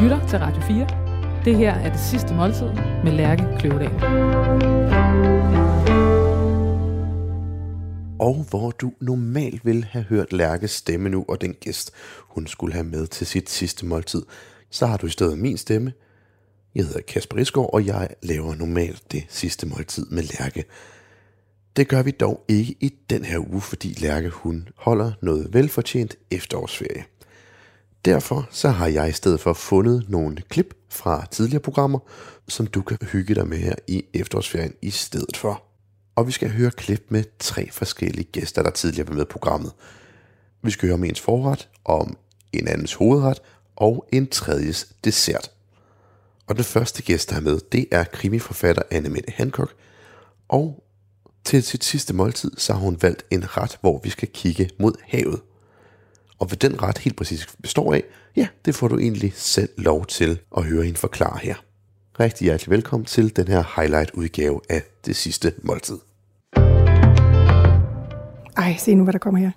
lytter til Radio 4. Det her er det sidste måltid med Lærke Kløvedal. Og hvor du normalt vil have hørt Lærkes stemme nu, og den gæst, hun skulle have med til sit sidste måltid, så har du i stedet min stemme. Jeg hedder Kasper Isgaard, og jeg laver normalt det sidste måltid med Lærke. Det gør vi dog ikke i den her uge, fordi Lærke hun holder noget velfortjent efterårsferie. Derfor så har jeg i stedet for fundet nogle klip fra tidligere programmer, som du kan hygge dig med her i efterårsferien i stedet for. Og vi skal høre klip med tre forskellige gæster, der tidligere var med i programmet. Vi skal høre om ens forret, om en andens hovedret og en tredjes dessert. Og den første gæst, der er med, det er krimiforfatter Anne Mette Hancock. Og til sit sidste måltid, så har hun valgt en ret, hvor vi skal kigge mod havet. Og hvad den ret helt præcis består af, ja, det får du egentlig selv lov til at høre hende forklare her. Rigtig hjertelig velkommen til den her highlight-udgave af det sidste måltid. Ej, se nu, hvad der kommer her.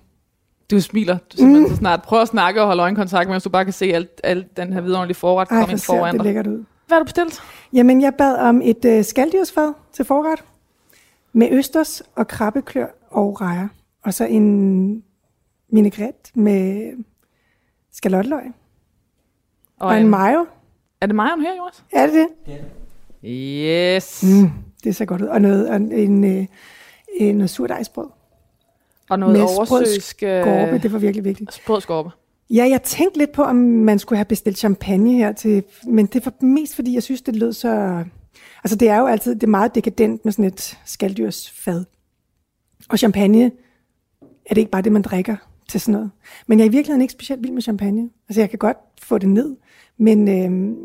Du smiler. Du simpelthen så snart prøver at snakke og holde øjenkontakt, mens du bare kan se alt, alt den her vidunderlige forret komme ind foran det dig. lækkert ud. Hvad har du bestilt? Jamen, jeg bad om et øh, skalddyrsfad til forret. Med østers og krabbeklør og rejer. Og så en vinaigrette med skalotløg. Og, og en mayo. Er det majoen her, Jonas? Er det det? Yes. Mm, det ser godt ud. Og noget, og en, øh, en, noget surdejsbrød. Og noget med oversøsk... øh, Skorpe, det var virkelig vigtigt. Sprød skorpe. Ja, jeg tænkte lidt på, om man skulle have bestilt champagne her til, men det var mest fordi, jeg synes, det lød så... Altså, det er jo altid det er meget dekadent med sådan et skalddyrsfad. Og champagne er det ikke bare det, man drikker til sådan noget. Men jeg er i virkeligheden ikke specielt vild med champagne. Altså, jeg kan godt få det ned, men øhm,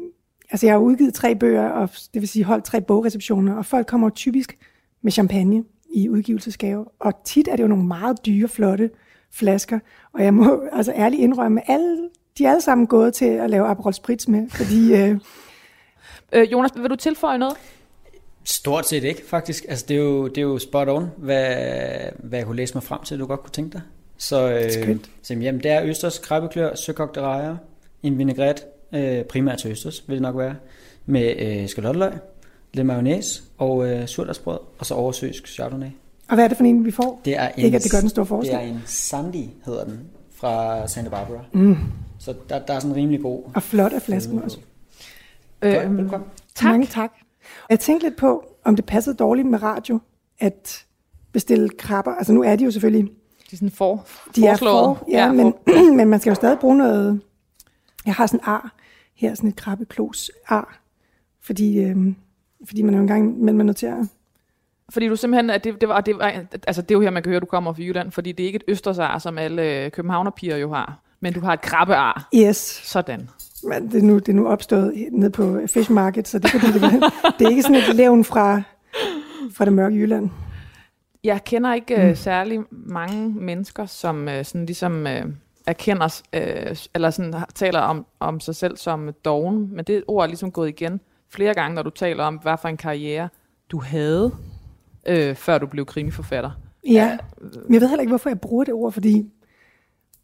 altså, jeg har udgivet tre bøger, og det vil sige holdt tre bogreceptioner, og folk kommer typisk med champagne i udgivelsesgave. Og tit er det jo nogle meget dyre, flotte flasker. Og jeg må altså ærligt indrømme, at alle, de er alle sammen gået til at lave Aperol Spritz med, fordi... Øh, Øh, Jonas, vil du tilføje noget? Stort set ikke, faktisk. Altså, det er jo, det er jo spot on, hvad, hvad jeg kunne læse mig frem til, du godt kunne tænke dig. Så, øh, så jamen, det er østers, krabbeklør, søkogte rejer, en vinaigrette, øh, primært til østers, vil det nok være, med øh, skalotløg, lidt mayonnaise og øh, surdejsbrød, og så oversøsk chardonnay. og hvad er det for en, vi får? Det er en, Ikke, at det gør den store Det forskel. er en Sandy, hedder den, fra Santa Barbara. Mm. Så der, der er sådan en rimelig god... Og flot af flasken også. Øhm, velkommen. tak. Mange tak. Jeg tænkte lidt på, om det passede dårligt med radio, at bestille krabber. Altså nu er de jo selvfølgelig, De er sådan for, de er for, ja, men, for- men man skal jo stadig bruge noget. Jeg har sådan en ar, her sådan et krabbeklos ar, fordi, øhm, fordi man jo engang mellem er til at... Fordi du simpelthen, at det, det, var, det, var, altså det er jo her, man kan høre, at du kommer fra Jylland, fordi det er ikke et østersar, som alle øh, københavnerpiger jo har, men du har et krabbear. Yes, Sådan. men det er nu, det er nu opstået ned på Fish Market, så det det, var, det er ikke sådan et levn fra, fra det mørke Jylland. Jeg kender ikke øh, særlig mange mennesker, som øh, sådan ligesom øh, erkender, øh, eller sådan taler om, om sig selv som doven, men det ord er ligesom gået igen flere gange, når du taler om, hvad for en karriere du havde, øh, før du blev krimiforfatter. Ja, men jeg ved heller ikke, hvorfor jeg bruger det ord, fordi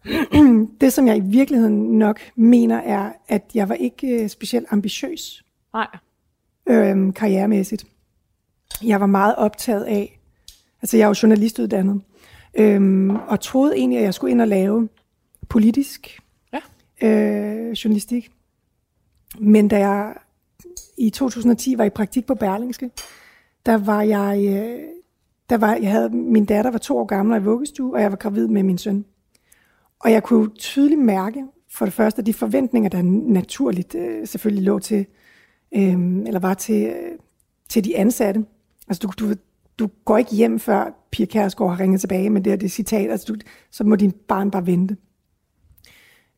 det, som jeg i virkeligheden nok mener, er, at jeg var ikke øh, specielt ambitiøs Nej. øh, karrieremæssigt. Jeg var meget optaget af, altså jeg er jo journalistuddannet, øh, og troede egentlig, at jeg skulle ind og lave politisk Ja. øh, journalistik. Men da jeg i 2010 var i praktik på Berlingske, der var jeg, øh, der var, jeg havde, min datter var to år gammel og i vuggestue, og jeg var gravid med min søn. Og jeg kunne tydeligt mærke, for det første, de forventninger, der naturligt øh, selvfølgelig lå til, øh, eller var til, øh, til de ansatte. Altså, du, du, du går ikke hjem, før Pia Kærsgaard har ringet tilbage med det her det citat. Altså, du, så må din barn bare vente.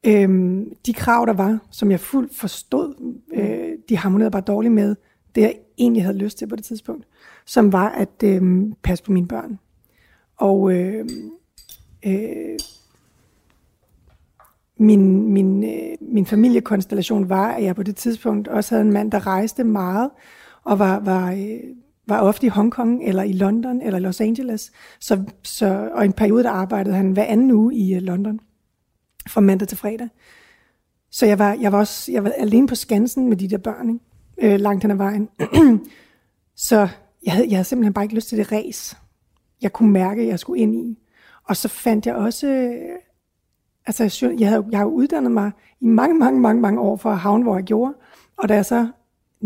Øhm, de krav, der var, som jeg fuldt forstod, øh, de harmonerede bare dårligt med det, jeg egentlig havde lyst til på det tidspunkt, som var at øh, passe på mine børn. Og øh, øh, min, min, øh, min familiekonstellation var, at jeg på det tidspunkt også havde en mand, der rejste meget, og var, var, øh, var ofte i Hongkong, eller i London, eller Los Angeles. Så, så, og en periode, der arbejdede han hver anden uge i øh, London, fra mandag til fredag. Så jeg var, jeg var også jeg var alene på Skansen med de der børn, ikke? Øh, langt hen ad vejen. så jeg havde, jeg havde simpelthen bare ikke lyst til det ræs, jeg kunne mærke, at jeg skulle ind i. Og så fandt jeg også, øh, altså jeg, havde, jeg havde uddannet mig i mange, mange, mange, mange år for at havne, hvor jeg gjorde. Og da jeg så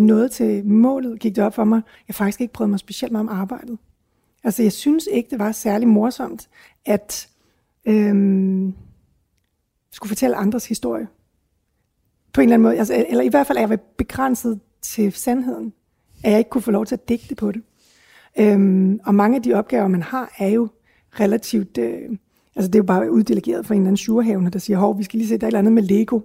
nåede til målet, gik det op for mig, jeg faktisk ikke prøvede mig specielt meget om arbejdet. Altså jeg synes ikke, det var særlig morsomt, at øhm, skulle fortælle andres historie. På en eller anden måde. Altså, eller i hvert fald er jeg begrænset til sandheden. At jeg ikke kunne få lov til at digte på det. Øhm, og mange af de opgaver, man har, er jo relativt... Øh, altså det er jo bare uddelegeret fra en eller anden surhavne, der siger, hov, vi skal lige se, der er et eller andet med Lego.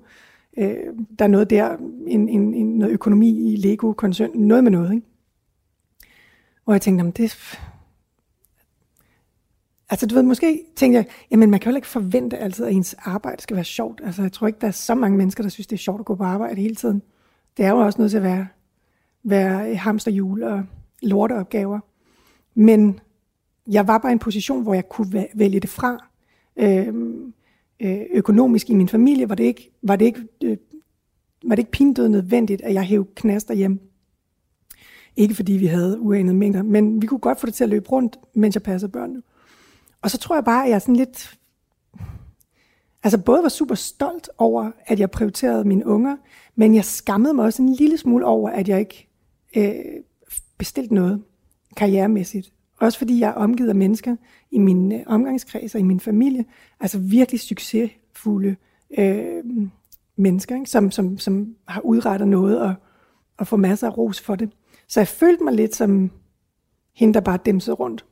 Øh, der er noget der, en, en, en, noget økonomi i Lego-koncern, noget med noget, ikke? Hvor jeg tænkte, det, Altså du ved, måske tænkte jeg, jamen man kan jo ikke forvente altid, at ens arbejde skal være sjovt. Altså jeg tror ikke, der er så mange mennesker, der synes, det er sjovt at gå på arbejde hele tiden. Det er jo også nødt til at være, være hamsterhjul og lorteopgaver. Men jeg var bare i en position, hvor jeg kunne vælge det fra. Øhm, øh, økonomisk i min familie var det ikke, var det ikke, øh, var det ikke pindød nødvendigt, at jeg hævde knaster hjem. Ikke fordi vi havde uanede mængder, men vi kunne godt få det til at løbe rundt, mens jeg passede børnene. Og så tror jeg bare, at jeg sådan lidt... Altså både var super stolt over, at jeg prioriterede mine unger, men jeg skammede mig også en lille smule over, at jeg ikke øh, bestilte noget karrieremæssigt. Også fordi jeg er omgivet af mennesker i min øh, omgangskreds og i min familie, altså virkelig succesfulde øh, mennesker, ikke? Som, som, som har udrettet noget og, og får masser af ros for det. Så jeg følte mig lidt som hende, der bare dæmsede rundt.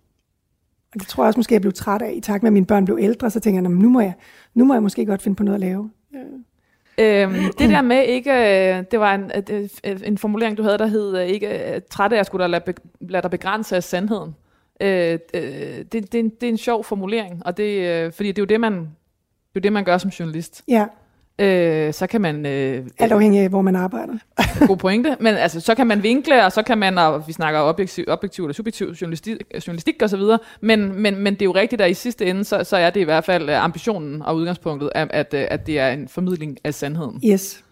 Og det tror jeg også måske, jeg blev træt af, i takt med, at mine børn blev ældre, så tænker jeg, nu må jeg, nu må jeg måske godt finde på noget at lave. Øhm, det der med ikke, øh, det var en, en formulering, du havde, der hed, øh, ikke træt af, at skulle lade, lade dig begrænse af sandheden. Øh, det, det, det, er en, det er en sjov formulering, og det, fordi det er jo det, man, det er det, man gør som journalist. Ja øh, så kan man... Øh, Alt afhængig af, hvor man arbejder. god pointe. Men altså, så kan man vinkle, og så kan man, og vi snakker objektiv, objektiv eller subjektiv journalistik, journalistik og så videre, men, men, men det er jo rigtigt, at i sidste ende, så, så er det i hvert fald øh, ambitionen og udgangspunktet, at, at, øh, at det er en formidling af sandheden. Yes.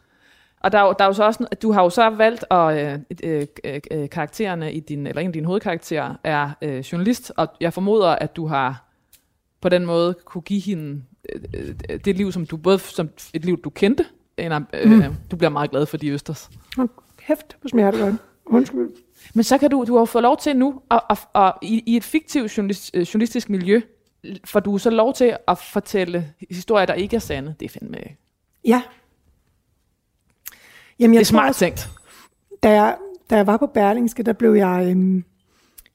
Og der er, jo, der er jo så også, du har jo så valgt, at øh, øh, øh, karaktererne i din, eller en af dine hovedkarakterer er øh, journalist, og jeg formoder, at du har på den måde kunne give hende Øh, det liv, som du både som et liv, du kendte, eller, øh, mm. du bliver meget glad for de østers. Smager det godt. Undskyld. Men så kan du, du har fået lov til nu, at, at, at, i, i et fiktivt journalist, øh, journalistisk miljø, får du så lov til at fortælle historier, der ikke er sande. Det er fandme... Ja. Jamen, jeg det er smart også, tænkt. Da jeg, da jeg var på Berlingske, der blev jeg øhm,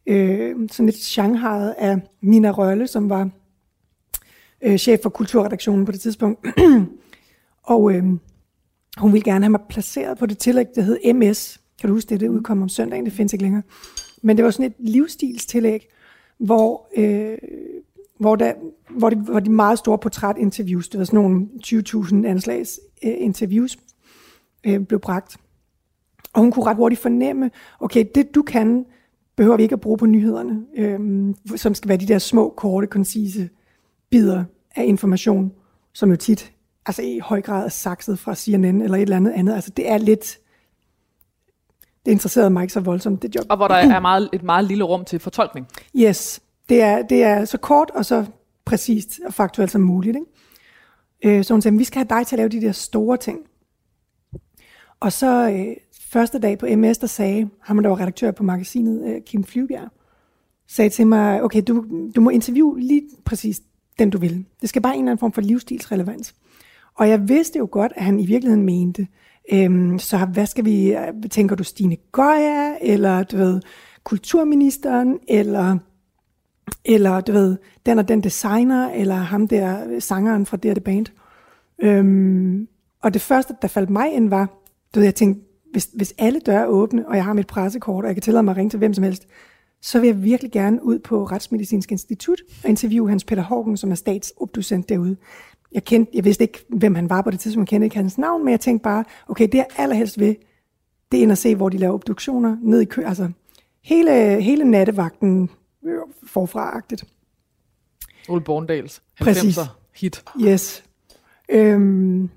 øh, sådan lidt shanghajet af Nina Rølle, som var øh, chef for kulturredaktionen på det tidspunkt. og øh, hun ville gerne have mig placeret på det tillæg, der hed MS. Kan du huske det? Det udkom om søndagen, det findes ikke længere. Men det var sådan et livsstilstillæg, hvor, øh, hvor, der, hvor, de, hvor de meget store portrætinterviews, det var sådan nogle 20.000 anslags øh, interviews, øh, blev bragt. Og hun kunne ret hurtigt fornemme, okay, det du kan, behøver vi ikke at bruge på nyhederne, øh, som skal være de der små, korte, koncise bidder af information, som jo tit altså i høj grad er sakset fra CNN eller et eller andet andet. Altså det er lidt, det interesserede mig ikke så voldsomt, det job. Og hvor der er meget, et meget lille rum til fortolkning. Yes, det er, det er så kort og så præcist og faktuelt som muligt. Ikke? Øh, så hun sagde, vi skal have dig til at lave de der store ting. Og så øh, første dag på MS, der sagde ham, der var redaktør på magasinet, øh, Kim Flyvbjerg, sagde til mig, okay, du, du må interviewe lige præcis den du vil. Det skal bare en eller anden form for livsstilsrelevans. Og jeg vidste jo godt, at han i virkeligheden mente, øhm, så hvad skal vi, øh, tænker du Stine Goya, eller du ved, kulturministeren, eller, eller du ved, den og den designer, eller ham der, øh, sangeren fra det og det band. Øhm, og det første, der faldt mig ind, var, du ved, jeg tænkte, hvis, hvis alle døre er åbne, og jeg har mit pressekort, og jeg kan tillade mig at ringe til hvem som helst, så vil jeg virkelig gerne ud på Retsmedicinsk Institut og interviewe Hans Peter Hågen, som er statsobducent derude. Jeg, kendte, jeg vidste ikke, hvem han var på det tidspunkt, jeg kendte ikke hans navn, men jeg tænkte bare, okay, det jeg allerhelst vil, det er ind at se, hvor de laver obduktioner ned i kø. Altså, hele, hele nattevagten øh, forfra-agtigt. Ole Borndals 90'er hit. Yes. Øhm,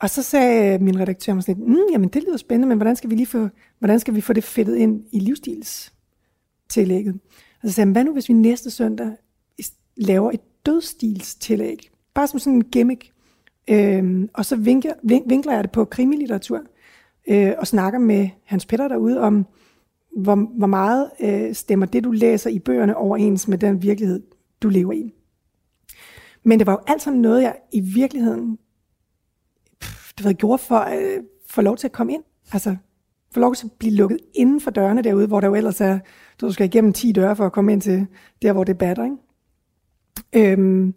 og så sagde min redaktør mig sådan lidt, mm, jamen det lyder spændende, men hvordan skal vi lige få, hvordan skal vi få det fedtet ind i livsstilstillægget? Og så sagde han, hvad nu hvis vi næste søndag laver et dødsstilstillæg? Bare som sådan en gimmick. Øhm, og så vinkler, vinkler jeg det på krimilitteratur, øh, og snakker med Hans Petter derude om, hvor, hvor meget øh, stemmer det, du læser i bøgerne, overens med den virkelighed, du lever i. Men det var jo alt sammen noget, jeg i virkeligheden det ved, gjorde for at øh, få lov til at komme ind. Altså, få lov til at blive lukket inden for dørene derude, hvor der jo ellers er, du skal igennem 10 døre for at komme ind til der, hvor det batter. Ikke? Øhm,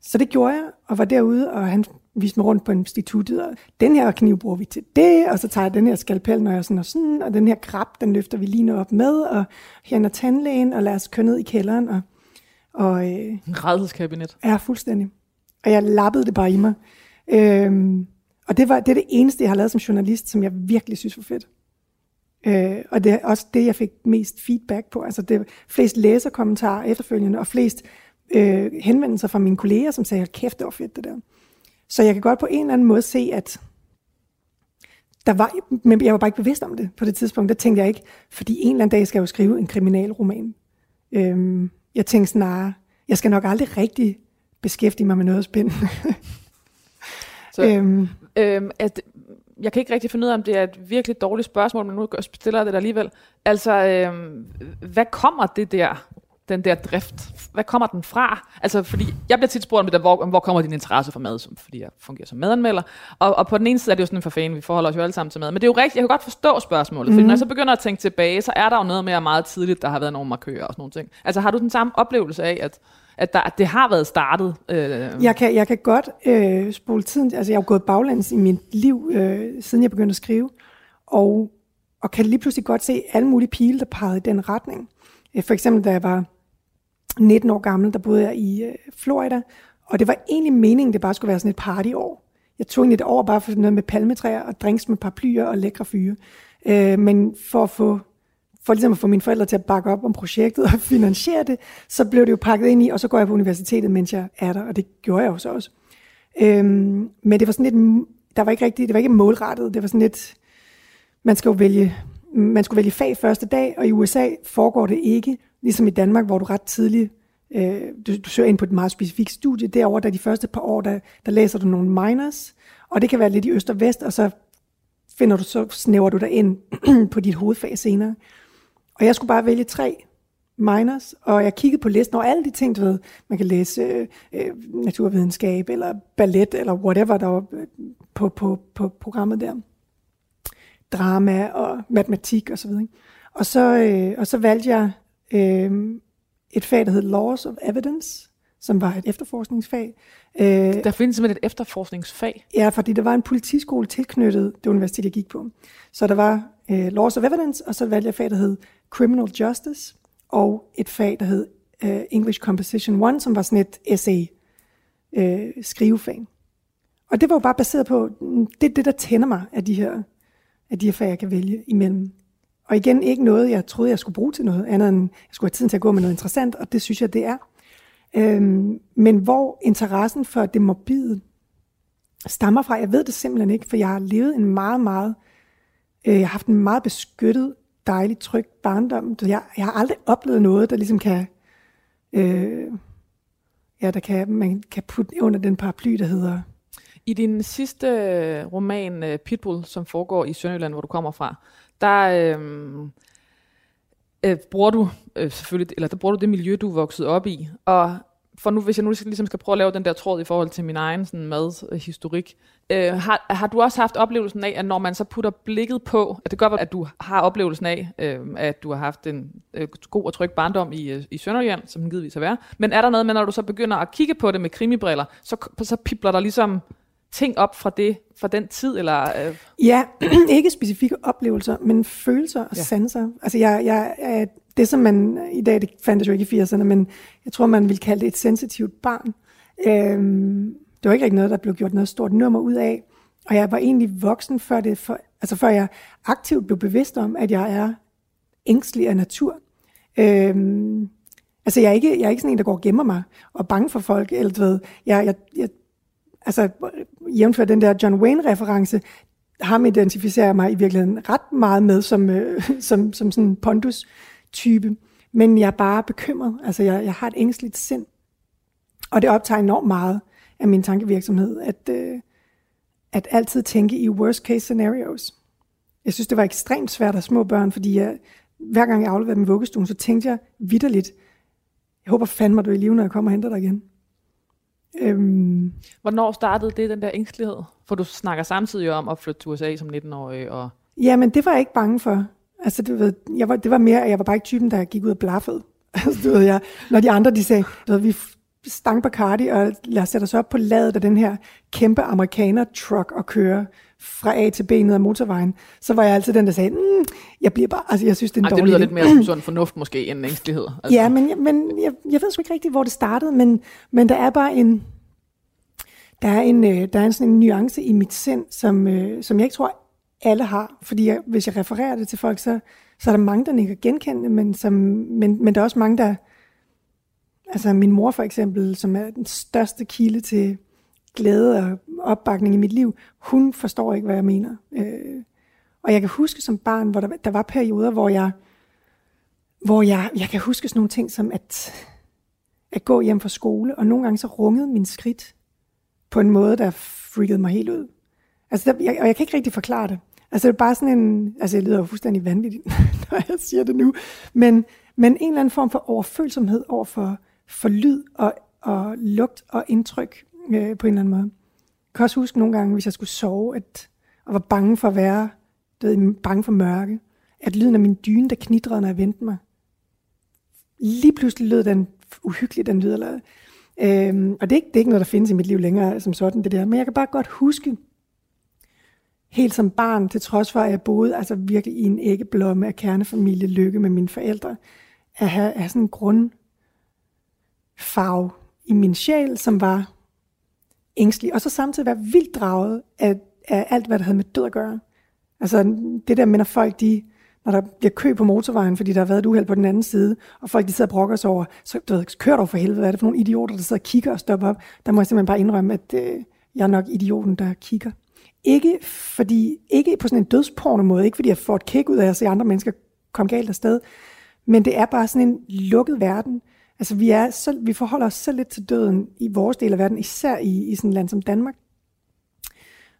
så det gjorde jeg, og var derude, og han viste mig rundt på instituttet, og den her kniv bruger vi til det, og så tager jeg den her skalpel, når jeg sådan og sådan, og den her krab, den løfter vi lige nu op med, og her er tandlægen, og lad os køre ned i kælderen, og, og øh, en redselskabinet. Ja, fuldstændig. Og jeg lappede det bare i mig. Øhm, og det, var, det er det eneste, jeg har lavet som journalist, som jeg virkelig synes var fedt. Øh, og det er også det, jeg fik mest feedback på. Altså det flest læserkommentarer efterfølgende, og flest øh, henvendelser fra mine kolleger, som sagde, kæft, det var fedt det der. Så jeg kan godt på en eller anden måde se, at der var, men jeg var bare ikke bevidst om det på det tidspunkt. Der tænkte jeg ikke, fordi en eller anden dag skal jeg jo skrive en kriminalroman. Øhm, jeg tænkte snarere, jeg skal nok aldrig rigtig beskæftige mig med noget spændende. Så, øhm, øhm, at, jeg kan ikke rigtig finde ud af, om det er et virkelig dårligt spørgsmål, men nu stiller jeg det alligevel. Altså, øhm, hvad kommer det der den der drift? Hvad kommer den fra? Altså, fordi jeg bliver tit spurgt om det der, hvor, hvor kommer din interesse for mad, som, fordi jeg fungerer som madanmelder. Og, og på den ene side er det jo sådan en forfane, vi forholder os jo alle sammen til mad. Men det er jo rigtigt, jeg kan godt forstå spørgsmålet, fordi mhm. når jeg så begynder at tænke tilbage, så er der jo noget mere meget tidligt, der har været nogle markører og sådan nogle ting. Altså, har du den samme oplevelse af, at at, der, det har været startet? Øh. Jeg, kan, jeg kan godt øh, spole tiden. Altså, jeg har gået baglæns i mit liv, øh, siden jeg begyndte at skrive. Og, og kan lige pludselig godt se alle mulige pile, der pegede i den retning. Øh, for eksempel, da jeg var 19 år gammel, der boede jeg i øh, Florida, og det var egentlig meningen, det bare skulle være sådan et partyår. Jeg tog egentlig et år bare for noget med palmetræer og drinks med paraplyer og lækre fyre. Øh, men for at få for ligesom at få mine forældre til at bakke op om projektet og finansiere det, så blev det jo pakket ind i, og så går jeg på universitetet, mens jeg er der, og det gjorde jeg jo så også. Øhm, men det var sådan lidt, der var ikke rigtigt, det var ikke målrettet, det var sådan lidt, man skal jo vælge, man skulle vælge fag første dag, og i USA foregår det ikke, ligesom i Danmark, hvor du ret tidligt, øh, du, du søger ind på et meget specifikt studie, derover der de første par år, der, der læser du nogle minors, og det kan være lidt i øst og vest, og så finder du, så snæver du dig ind på dit hovedfag senere. Og jeg skulle bare vælge tre minors, og jeg kiggede på listen over alle de ting, du ved, man kan læse øh, naturvidenskab, eller ballet, eller whatever, der var øh, på, på, på programmet der. Drama og matematik og så videre. Og så, øh, og så valgte jeg øh, et fag, der hed Laws of Evidence, som var et efterforskningsfag. Øh, der findes simpelthen et efterforskningsfag? Ja, fordi der var en politiskole tilknyttet det universitet, jeg gik på. Så der var øh, Laws of Evidence, og så valgte jeg fag, der hed Criminal Justice, og et fag, der hed uh, English Composition 1, som var sådan et essay uh, skrivefag. Og det var jo bare baseret på, mm, det er det, der tænder mig af de her, af de her fag, jeg kan vælge imellem. Og igen, ikke noget, jeg troede, jeg skulle bruge til noget andet, end jeg skulle have tiden til at gå med noget interessant, og det synes jeg, det er. Øhm, men hvor interessen for det morbide stammer fra, jeg ved det simpelthen ikke, for jeg har levet en meget, meget, øh, Øh, jeg har haft en meget beskyttet dejlig, tryg barndom. Jeg, jeg har aldrig oplevet noget, der ligesom kan, øh, ja, der kan, man kan putte under den paraply, der hedder... I din sidste øh, roman, øh, Pitbull, som foregår i Sønderjylland, hvor du kommer fra, der øh, øh, bruger du øh, selvfølgelig, eller der bruger du det miljø, du er vokset op i. Og for nu, hvis jeg nu ligesom skal prøve at lave den der tråd i forhold til min egen sådan, madhistorik, øh, har, har du også haft oplevelsen af, at når man så putter blikket på, at det gør, at du har oplevelsen af, øh, at du har haft en øh, god og tryg barndom i, øh, i Sønderjylland, som den givetvis er være, men er der noget med, når du så begynder at kigge på det med krimibriller, så, så pipler der ligesom ting op fra det, fra den tid? Eller, øh? Ja, ikke specifikke oplevelser, men følelser og ja. sanser. Altså jeg, jeg, jeg, det som man, i dag det fandtes jo ikke i 80'erne, men jeg tror man vil kalde det et sensitivt barn. Øhm, det var ikke rigtig noget, der blev gjort noget stort nummer ud af. Og jeg var egentlig voksen, før, det, for, altså før jeg aktivt blev bevidst om, at jeg er ængstelig af natur. Øhm, altså jeg er, ikke, jeg er ikke sådan en, der går og gemmer mig og er bange for folk. Eller, du ved, jeg, jeg, jeg, altså, jævnfør den der John Wayne-reference, ham identificerer jeg mig i virkeligheden ret meget med som, øh, som, som sådan pondus pondus-type. Men jeg er bare bekymret. Altså, jeg, jeg har et ængstligt sind. Og det optager enormt meget af min tankevirksomhed, at, øh, at altid tænke i worst case scenarios. Jeg synes, det var ekstremt svært af små børn, fordi jeg, hver gang jeg afleverede min vuggestuen, så tænkte jeg vidderligt, jeg håber fandme, du er i live, når jeg kommer og henter dig igen. Øhm. Hvornår startede det, den der ængstelighed? For du snakker samtidig om at flytte til USA som 19-årig. Og... Ja, men det var jeg ikke bange for. Altså, du ved, jeg var, det var mere, at jeg var bare ikke typen, der gik ud og blaffede. altså, du ved, jeg, når de andre, de sagde, du ved, vi stang Bacardi, og lad os sætte os op på ladet af den her kæmpe amerikaner truck og køre fra A til B ned ad motorvejen, så var jeg altid den, der sagde, mm, jeg bliver bare, altså jeg synes, det er en Ej, dårlig det lyder lidt mere som sådan fornuft måske, end ængstelighed. Altså. Ja, men, men jeg, jeg ved sgu ikke rigtig, hvor det startede, men, men der er bare en, der er en, øh, der er en sådan en nuance i mit sind, som, øh, som jeg ikke tror, alle har. Fordi jeg, hvis jeg refererer det til folk, så, så er der mange, der ikke kan genkende det, men, som, men, men der er også mange, der... Altså min mor for eksempel, som er den største kilde til glæde og opbakning i mit liv, hun forstår ikke, hvad jeg mener. Øh, og jeg kan huske som barn, hvor der, der var perioder, hvor jeg, hvor jeg, jeg kan huske sådan nogle ting som at, at gå hjem fra skole, og nogle gange så rungede min skridt på en måde, der freakede mig helt ud. Altså, der, jeg, og jeg kan ikke rigtig forklare det. Altså, det er bare sådan en... Altså, jeg lyder jo fuldstændig vanvittigt, når jeg siger det nu. Men, men en eller anden form for overfølsomhed over for, for lyd og, og lugt og indtryk øh, på en eller anden måde. Jeg kan også huske nogle gange, hvis jeg skulle sove, at, og var bange for at være, du ved, bange for mørke, at lyden af min dyne, der knitrede, når jeg vendte mig. Lige pludselig lød den uhyggeligt, den lyd. Eller, øhm, og det er, ikke, det er ikke noget, der findes i mit liv længere som sådan, det der. Men jeg kan bare godt huske, helt som barn, til trods for, at jeg boede altså virkelig i en æggeblomme af kernefamilie lykke med mine forældre, at have, at have sådan en grundfarve i min sjæl, som var ængstelig, og så samtidig være vildt draget af, af alt, hvad der havde med død at gøre. Altså det der med, når folk, de, når der bliver kø på motorvejen, fordi der har været et uheld på den anden side, og folk de sidder og brokker sig over, så du ved, kør dog for helvede, hvad er det for nogle idioter, der sidder og kigger og stopper op? Der må jeg simpelthen bare indrømme, at øh, jeg er nok idioten, der kigger. Ikke, fordi, ikke på sådan en dødsporno måde, ikke fordi jeg får et kick ud af at se andre mennesker komme galt afsted, men det er bare sådan en lukket verden. Altså vi, er så, vi forholder os så lidt til døden i vores del af verden, især i, i sådan et land som Danmark.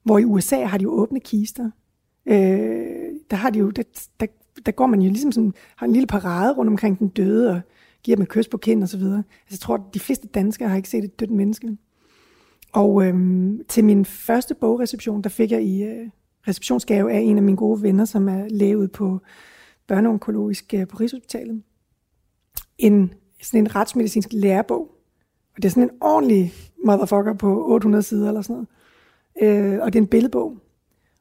Hvor i USA har de jo åbne kister. Øh, der har de jo, der, der, der går man jo ligesom sådan, har en lille parade rundt omkring den døde, og giver dem et kys på kind og så videre. Altså, jeg tror, at de fleste danskere har ikke set et dødt menneske. Og øhm, til min første bogreception, der fik jeg i øh, receptionsgave af en af mine gode venner, som er læge på børneonkologisk øh, på Rigshospitalet, en, sådan en retsmedicinsk lærebog. Og det er sådan en ordentlig motherfucker på 800 sider eller sådan noget. Øh, og det er en billedbog.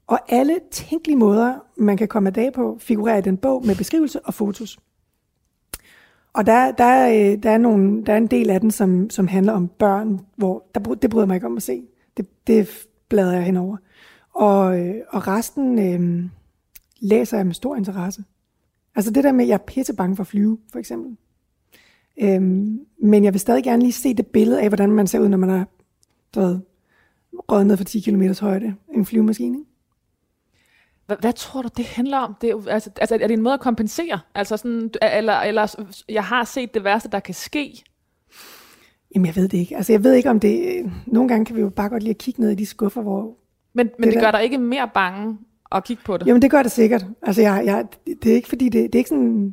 Og alle tænkelige måder, man kan komme af dag på, figurerer i den bog med beskrivelse og fotos. Og der, der, øh, der, er nogle, der er en del af den, som, som handler om børn, hvor der, det bryder mig ikke om at se. Det, det bladrer jeg henover. Og, øh, og resten øh, læser jeg med stor interesse. Altså det der med, at jeg er pisse bange for at flyve, for eksempel. Øhm, men jeg vil stadig gerne lige se det billede af, hvordan man ser ud, når man er røget ned for 10 km højde. En flyvemaskine. Hvad, hvad tror du, det handler om? Det er, altså, altså, er det en måde at kompensere? Altså sådan, eller, eller jeg har set det værste, der kan ske? Jamen, jeg ved det ikke. Altså, jeg ved ikke, om det... Nogle gange kan vi jo bare godt lige at kigge ned i de skuffer, hvor... Men, men det, det gør dig ikke mere bange at kigge på det? Jamen, det gør det sikkert. Altså, jeg, jeg, det er ikke fordi, det, det er ikke sådan...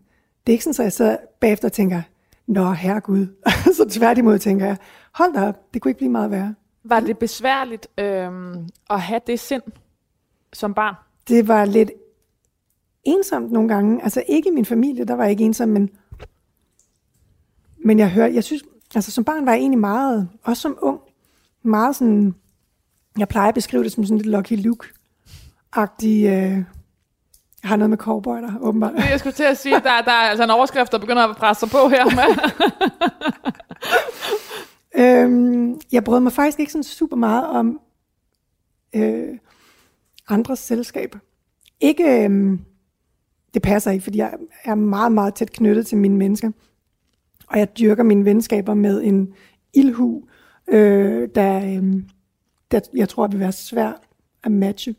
Det er ikke sådan, så jeg så bagefter tænker, Nå, herregud. så tværtimod tænker jeg, hold da op, det kunne ikke blive meget værre. Var det besværligt øhm, at have det sind som barn? Det var lidt ensomt nogle gange. Altså ikke i min familie, der var jeg ikke ensom, men, men jeg hørte, jeg synes, altså som barn var jeg egentlig meget, også som ung, meget sådan, jeg plejer at beskrive det som sådan lidt Lucky Luke-agtig, øh, jeg har noget med cowboy der, åbenbart. Jeg skulle til at sige, der, der er altså en overskrift, der begynder at presse sig på her. Øhm, jeg brød mig faktisk ikke sådan super meget om øh, andres selskab. Ikke, øhm, det passer ikke, fordi jeg er meget, meget tæt knyttet til mine mennesker. Og jeg dyrker mine venskaber med en ildhu, øh, der, øh, det, jeg tror, det vil være svært at matche.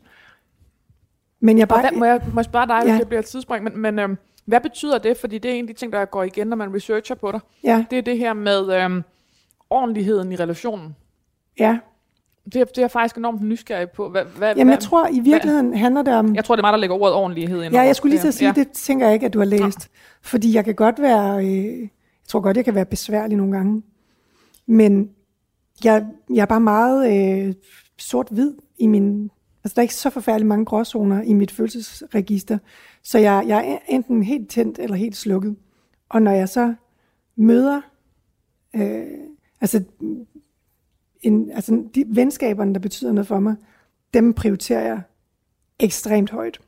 Men jeg Bare, hvad, må, jeg, må jeg spørge dig, ja. Det bliver et tidsspring, men, men øhm, hvad betyder det? Fordi det er en af de ting, der går igen, når man researcher på dig. Ja, Det er det her med øhm, ordentligheden i relationen. ja. Det, er- det er jeg faktisk enormt nysgerrig på. Hvad, hvad, Jamen, jeg tror, i virkeligheden handler det om... jeg tror, det er mig, der lægger ordet ordentlighed ind Ja, jeg skulle lige til at sige, ja. ja. det tænker jeg ikke, at du har læst. Fordi jeg kan godt være, øh, jeg tror godt, jeg kan være besværlig nogle gange. Men jeg, jeg er bare meget øh, sort-hvid i min, altså der er ikke så forfærdeligt mange gråzoner i mit følelsesregister. Så jeg, jeg er enten helt tændt eller helt slukket. Og når jeg så møder, øh, altså, en, altså de venskaberne, der betyder noget for mig, dem prioriterer jeg ekstremt højt.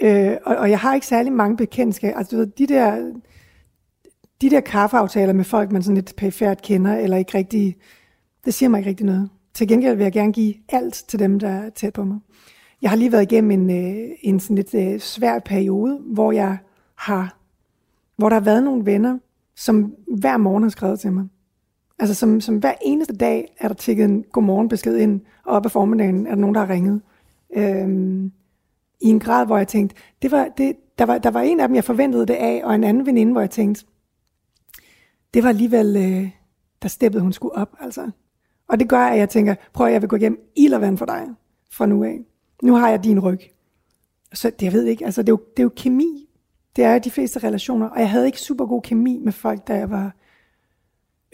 Øh, og, og jeg har ikke særlig mange bekendtskaber. Altså, du ved, de der, de der kaffeaftaler med folk, man sådan lidt perifært kender, eller ikke rigtig, det siger mig ikke rigtig noget. Til gengæld vil jeg gerne give alt til dem, der er tæt på mig. Jeg har lige været igennem en, øh, en sådan lidt øh, svær periode, hvor jeg har, hvor der har været nogle venner, som hver morgen har skrevet til mig. Altså som, som hver eneste dag er der tikket en godmorgenbesked ind, og op ad formiddagen er der nogen, der har ringet. Øhm, I en grad, hvor jeg tænkte, det var, det, der, var, der var en af dem, jeg forventede det af, og en anden veninde, hvor jeg tænkte, det var alligevel, øh, der steppede hun skulle op, altså. Og det gør, at jeg tænker, prøv at jeg vil gå hjem ild og vand for dig, fra nu af. Nu har jeg din ryg. Så det, jeg ved ikke, altså det er, jo, det er jo kemi. Det er de fleste relationer, og jeg havde ikke super god kemi med folk, da jeg var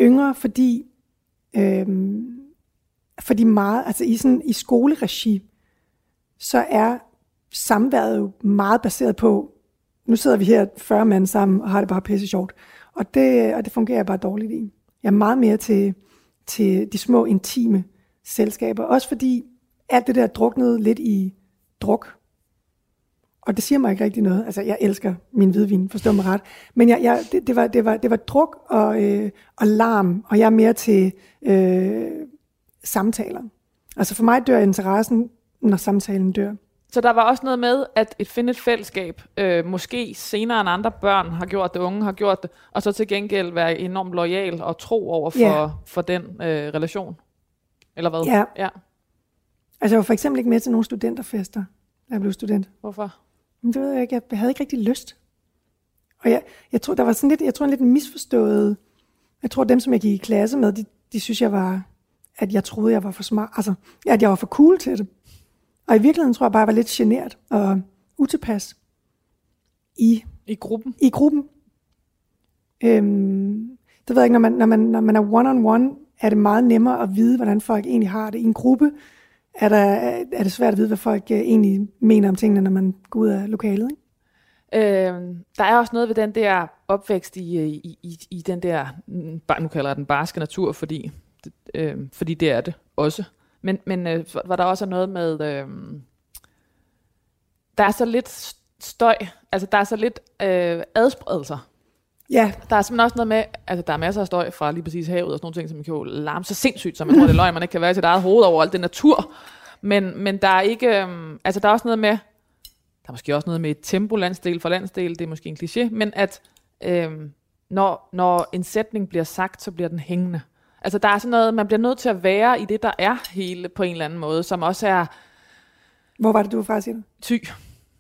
yngre, fordi, øhm, fordi meget, altså i, sådan, i skoleregi, så er samværet jo meget baseret på, nu sidder vi her 40 mand sammen og har det bare pisse sjovt. Og det, og det fungerer jeg bare dårligt i. Jeg er meget mere til, til de små, intime selskaber. Også fordi alt det der druknede lidt i druk. Og det siger mig ikke rigtig noget. Altså, jeg elsker min hvidvin, forstå mig ret. Men jeg, jeg, det, det, var, det, var, det var druk og, øh, og larm, og jeg er mere til øh, samtaler. Altså for mig dør interessen, når samtalen dør. Så der var også noget med, at et finde et fællesskab, øh, måske senere end andre børn har gjort det, unge har gjort det, og så til gengæld være enormt lojal og tro over for, Ja. for den øh, relation. Eller hvad? Ja. ja. Altså jeg var for eksempel ikke med til nogle studenterfester, da jeg blev student. Hvorfor? Men det ved jeg ikke, jeg havde ikke rigtig lyst. Og jeg, jeg tror, der var sådan lidt, jeg tror en lidt misforstået, jeg tror dem, som jeg gik i klasse med, de, de synes, jeg var, at jeg troede, jeg var for smart, altså, at jeg var for cool til det. Og i virkeligheden tror jeg bare, jeg var lidt genert og utilpas i, I gruppen? i gruppen. Øhm, det ved jeg ikke, når man, når, man, når man er one-on-one, er det meget nemmere at vide, hvordan folk egentlig har det. I en gruppe er, der, er det svært at vide, hvad folk øh, egentlig mener om tingene, når man går ud af lokalet. Ikke? Øh, der er også noget ved den der opvækst i, øh, i, i, i den der, mm, nu kalder jeg den barske natur, fordi, øh, fordi det er det også. Men, men øh, var der også noget med, øh, der er så lidt støj, altså der er så lidt øh, adspredelser. Ja, Der er simpelthen også noget med, altså der er masser af støj fra lige præcis havet og sådan nogle ting, som kan jo larme så sindssygt, som man tror, det er løgn, man ikke kan være i sit eget hoved over alt det natur. Men, men der er ikke, øhm, altså der er også noget med, der er måske også noget med et tempo landsdel for landsdel, det er måske en kliché, men at øhm, når, når en sætning bliver sagt, så bliver den hængende. Altså der er sådan noget, man bliver nødt til at være i det, der er hele på en eller anden måde, som også er hvor var det, du var fra, siger du? ty,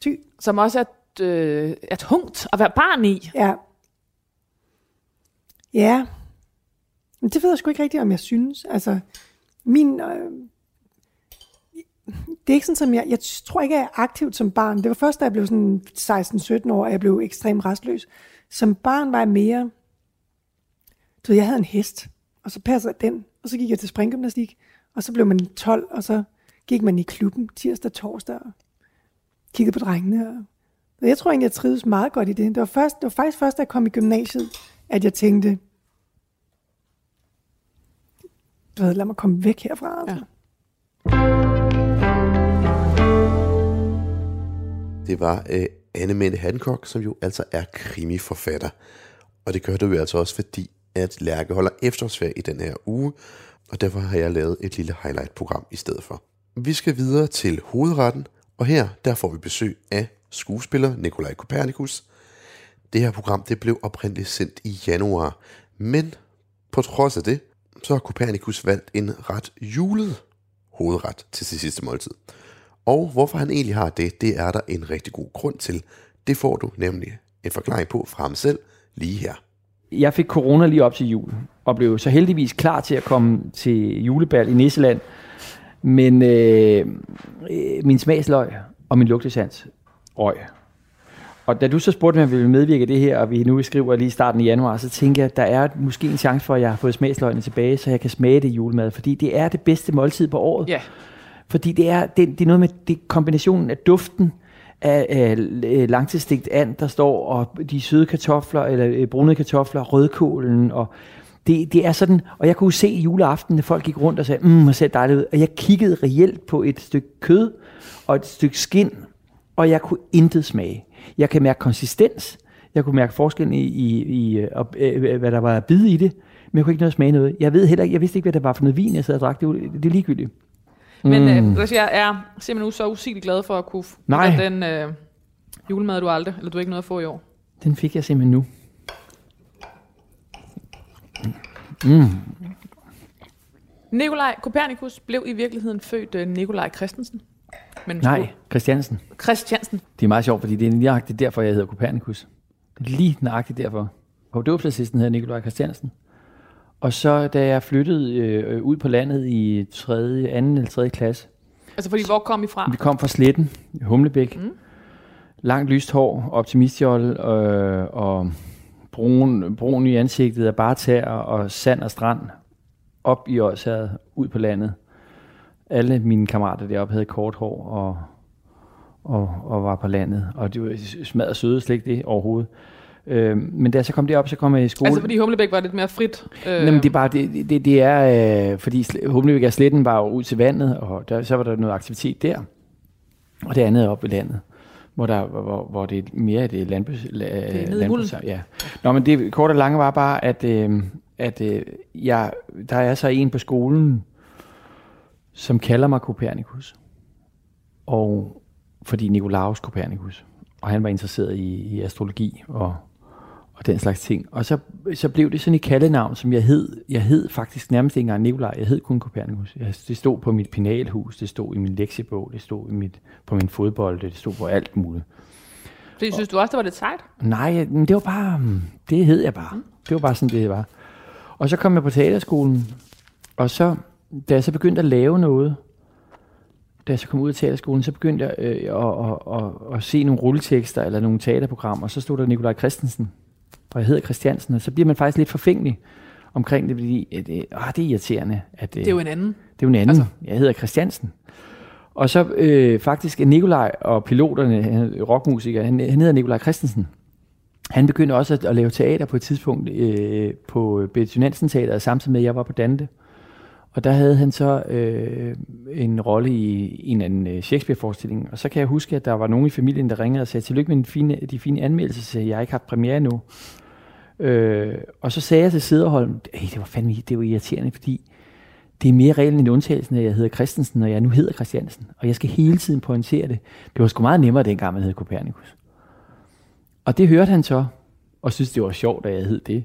Ty. som også er, øh, er tungt at være barn i. Ja. Ja. Men det ved jeg sgu ikke rigtigt, om jeg synes. Altså, min... Øh, det er ikke sådan, som jeg... Jeg tror ikke, jeg er aktivt som barn. Det var først, da jeg blev sådan 16-17 år, at jeg blev ekstremt restløs. Som barn var jeg mere... Du ved, jeg havde en hest, og så passede jeg den, og så gik jeg til springgymnastik, og så blev man 12, og så gik man i klubben tirsdag, torsdag, og kiggede på drengene. Og jeg tror egentlig, jeg trivedes meget godt i det. Det var, først, det var faktisk først, da jeg kom i gymnasiet, at jeg tænkte, du ved, lad mig komme væk herfra. Altså. Det var øh, Anne Mette Hancock, som jo altså er krimiforfatter. Og det gør du jo altså også, fordi at Lærke holder efterårsferie i den her uge, og derfor har jeg lavet et lille highlight-program i stedet for. Vi skal videre til hovedretten, og her der får vi besøg af skuespiller Nikolaj Kopernikus. Det her program det blev oprindeligt sendt i januar, men på trods af det, så har Kopernikus valgt en ret julet hovedret til sit sidste måltid. Og hvorfor han egentlig har det, det er der en rigtig god grund til. Det får du nemlig en forklaring på fra ham selv lige her. Jeg fik corona lige op til jul, og blev så heldigvis klar til at komme til julebal i Nisseland. Men øh, øh min smagsløg og min lugtesans røg. Og da du så spurgte mig, om jeg ville medvirke i det her, og vi nu skriver lige starten i januar, så tænker jeg, at der er måske en chance for, at jeg har fået smagsløgene tilbage, så jeg kan smage det julemad. Fordi det er det bedste måltid på året. Ja. Fordi det er, det, det er noget med det, kombinationen af duften af, af øh, langtidsstegt and, der står, og de søde kartofler, eller øh, brune kartofler, rødkålen, og det, det er sådan, og jeg kunne se juleaften, at folk gik rundt og sagde, mm, hvor ser dejligt ud, og jeg kiggede reelt på et stykke kød og et stykke skin, og jeg kunne intet smage. Jeg kan mærke konsistens, jeg kunne mærke forskellen i, i, i øh, op- øh, hvad der var bid i det, men jeg kunne ikke noget smage noget. Jeg ved heller ikke, jeg vidste ikke, hvad det var for noget vin, jeg sad og drak. Det, var- det er ligegyldigt. Men Mm. øh, altså, jeg er simpelthen nu så usigeligt glad for at kunne Nej. den øh, julemad, du aldrig, eller du ikke noget at få i år. Den fik jeg simpelthen nu. Mm. Nikolaj Kopernikus blev i virkeligheden født øh, Nikolaj Christensen. Men Nej, Christiansen. Christiansen. Det er meget sjovt, fordi det er nøjagtigt derfor, jeg hedder Copernicus. Det er lige nøjagtigt derfor. Og dåbsassisten hedder Nikolaj Christiansen. Og så da jeg flyttede øh, ud på landet i 3., 2. eller 3. klasse, Altså, fordi hvor kom I fra? vi kom fra Sletten, Humlebæk. Mm. Langt lyst hår, optimistjold øh, og brun, brun i ansigtet af bare tær og sand og strand. Op i Ådshavet, ud på landet. Alle mine kammerater deroppe havde kort hår og, og, og var på landet. Og det var smadret søde slet ikke det overhovedet. Øh, men da jeg så kom derop, så kom jeg i skole. Altså, fordi Humlebæk var lidt mere frit. Øh, Jamen, det er bare, det, det, det er, øh, fordi Humlebæk og Sletten var jo ud til vandet, og der, så var der noget aktivitet der. Og det andet er oppe ved landet, hvor, der, hvor, hvor det er mere det landbrugs... La, nede i landbrugs ja. Nå, men det korte og lange var bare, at, øh, at øh, jeg, der er så en på skolen, som kalder mig Copernicus. Og fordi Nikolaus Copernicus. Og han var interesseret i, i astrologi og, og den slags ting. Og så, så blev det sådan et kaldenavn, som jeg hed. Jeg hed faktisk nærmest ikke engang Nikolaj, jeg hed kun Copernicus. Jeg, det stod på mit penalhus, det stod i min lektiebog, det stod i mit, på min fodbold, det stod på alt muligt. Fordi synes du også, det var lidt sejt? Nej, men det var bare, mm, det hed jeg bare. Det var bare sådan, det var. Og så kom jeg på teaterskolen, og så, da jeg så begyndte at lave noget, da jeg så kom ud af teaterskolen, så begyndte jeg øh, at, at, at, at se nogle rulletekster eller nogle teaterprogrammer, og så stod der Nikolaj Christensen, og jeg hedder Christiansen, og så bliver man faktisk lidt forfængelig omkring det, fordi øh, det, ah, det er irriterende. At, øh, Det er jo en anden. det er jo en anden. Altså. Jeg hedder Christiansen. Og så øh, faktisk Nikolaj og piloterne, han er rockmusiker, han, han hedder Nikolaj Christensen. Han begyndte også at, at lave teater på et tidspunkt øh, på Betty Nansen Teateret, samtidig med, at jeg var på Dante. Og der havde han så øh, en rolle i en anden øh, Shakespeare-forestilling. Og så kan jeg huske, at der var nogen i familien, der ringede og sagde, tillykke med den fine, de fine anmeldelser, så jeg har ikke haft premiere endnu. Øh, og så sagde jeg til Sederholm, hey, det var fandme det var irriterende, fordi det er mere reglen end undtagelsen, at jeg hedder Christensen, og jeg nu hedder Christiansen. Og jeg skal hele tiden pointere det. Det var sgu meget nemmere dengang, man hed Copernicus. Og det hørte han så, og synes det var sjovt, at jeg hed det.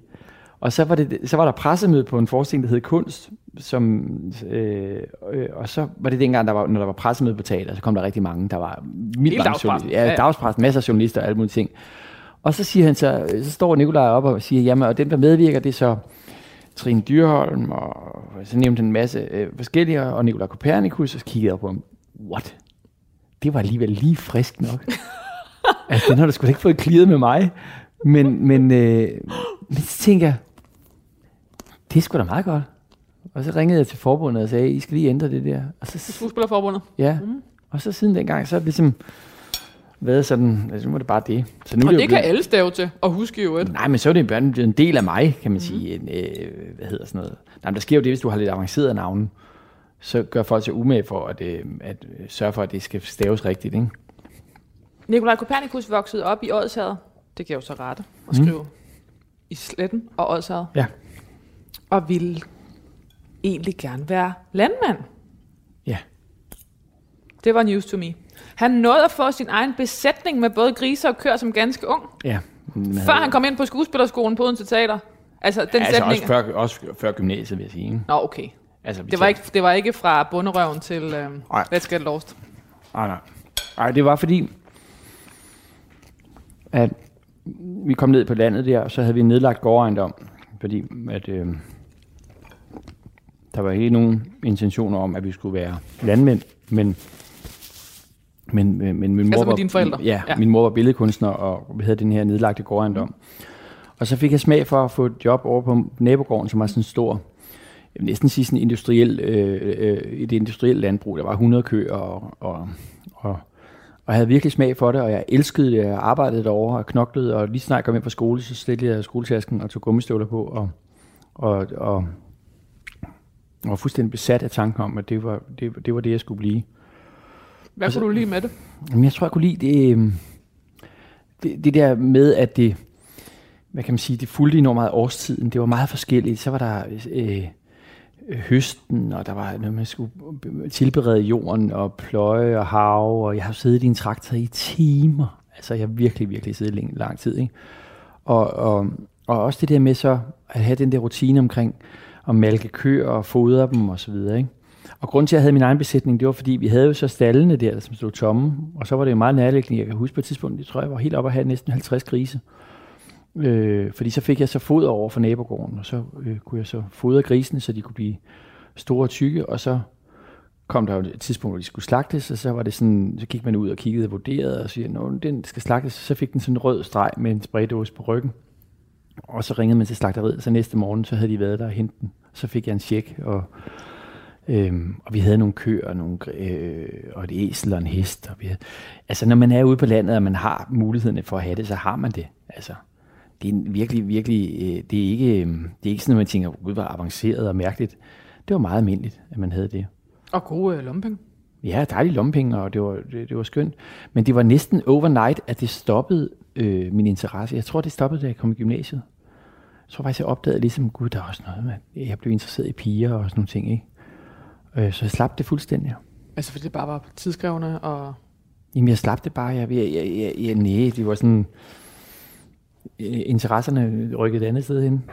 Og så var, det, så var der pressemøde på en forestilling, der hed Kunst, som, øh, øh, og så var det dengang, der var, når der var pressemøde på teater, så kom der rigtig mange. Der var mange dagspressen. Ja, Ja, dagspressen, masser af journalister og alle mulige ting. Og så siger han så, så står Nikolaj op og siger, jamen, og dem, der medvirker, det er så Trine Dyrholm, og så nævnte han en masse øh, forskellige, og Nikolaj Kopernikus, og så kiggede jeg på ham, what? Det var alligevel lige frisk nok. altså, den har du sgu da ikke fået clearet med mig. Men, men, øh, men så tænker jeg, det er sgu da meget godt. Og så ringede jeg til forbundet og sagde, I skal lige ændre det der. Og så, Skuespillerforbundet. ja. Og så siden dengang, så er det ligesom været sådan, altså nu var det bare det. Så nu er Og det, det kan blevet, alle stave til, og huske jo et. Nej, men så er det bare en del af mig, kan man sige. En, øh, hvad hedder sådan noget? Nej, men der sker jo det, hvis du har lidt avancerede navne, så gør folk sig umage for at, øh, at øh, sørge for, at det skal staves rigtigt. Ikke? Nikolaj Kopernikus voksede op i Odshavet. Det kan jeg jo så rette og skrive. Mm. I Sletten og Odshavet. Ja. Og ville egentlig gerne være landmand. Ja. Det var news to me. Han nåede at få sin egen besætning med både griser og køer som ganske ung. ja. Man Før han kom ind på skuespillerskolen på Odense Teater. Altså, den altså sætning... også før, også før gymnasiet, vil jeg sige. Nå, okay. Altså, Det var, ikke, det var ikke fra bunderøven til øh. Let's Get Lost. Nej, nej. Nej, det var fordi, at vi kom ned på landet der, og så havde vi nedlagt gårdejendom, fordi at, øh, der var ikke nogen intentioner om, at vi skulle være landmænd, men men, men, men min mor Altså med var, dine forældre? Ja, Ja. min mor var billedkunstner, og vi havde den her nedlagte gårdejendom. Og så fik jeg smag for at få et job over på nabogården, som var sådan en stor, jeg vil næsten sige sådan industriel, øh, øh, et industrielt landbrug. Der var 100 køer, og, og, og, og jeg havde virkelig smag for det, og jeg elskede det. Jeg arbejdede derovre og knoklede, og lige snart jeg kom ind på skole, så stillede jeg skoletasken og tog gummistøvler på, og, og, og, og var fuldstændig besat af tanken om, at det var det, det, var det jeg skulle blive. Hvad Altså- kunne du lide med det? Jamen, jeg tror, jeg kunne lide det, øhm, det, det der med, at det, hvad kan man sige, det fulgte enormt meget årstiden. Det var meget forskelligt. Så var der øh, høsten, og der var noget, man skulle tilberede jorden, og pløje og have, og jeg har siddet i en traktor i timer. Altså, jeg har virkelig, virkelig siddet længe, lang tid, ikke? Og, og, og også det der med så at have den der rutine omkring at malke køer og fodre dem og så videre, ikke? Og grunden til, at jeg havde min egen besætning, det var, fordi vi havde jo så stallene der, som stod tomme, og så var det jo meget nærliggende. Jeg kan huske på et tidspunkt, jeg tror, jeg var helt oppe at have næsten 50 grise. Øh, fordi så fik jeg så foder over for nabogården, og så øh, kunne jeg så fodre grisene, så de kunne blive store og tykke, og så kom der jo et tidspunkt, hvor de skulle slagtes, og så var det sådan, så gik man ud og kiggede og vurderede, og siger, at den skal slagtes, så fik den sådan en rød streg med en spraydåse på ryggen. Og så ringede man til slagteriet, så næste morgen, så havde de været der og hentet den. Så fik jeg en check, og, øhm, og vi havde nogle køer, og, nogle, øh, og et æsel og en hest. Og vi havde, altså, når man er ude på landet, og man har muligheden for at have det, så har man det. Altså, det er virkelig, virkelig, øh, det er ikke, øh, det er ikke sådan, at man tænker, gud, hvor avanceret og mærkeligt. Det var meget almindeligt, at man havde det. Og gode øh, lompenge. Ja, dejlige lompenge, og det var, det, det var skønt. Men det var næsten overnight, at det stoppede øh, min interesse. Jeg tror, det stoppede, da jeg kom i gymnasiet. Jeg tror faktisk, jeg opdagede ligesom, gud, der er også noget med, jeg blev interesseret i piger og sådan nogle ting, ikke? Øh, så jeg slap det fuldstændig. Altså fordi det bare var tidsskrevne og... Jamen, jeg slap det bare. Jeg, jeg, jeg, jeg, jeg nej, det var sådan... øh, Interesserne rykkede et andet sted hen.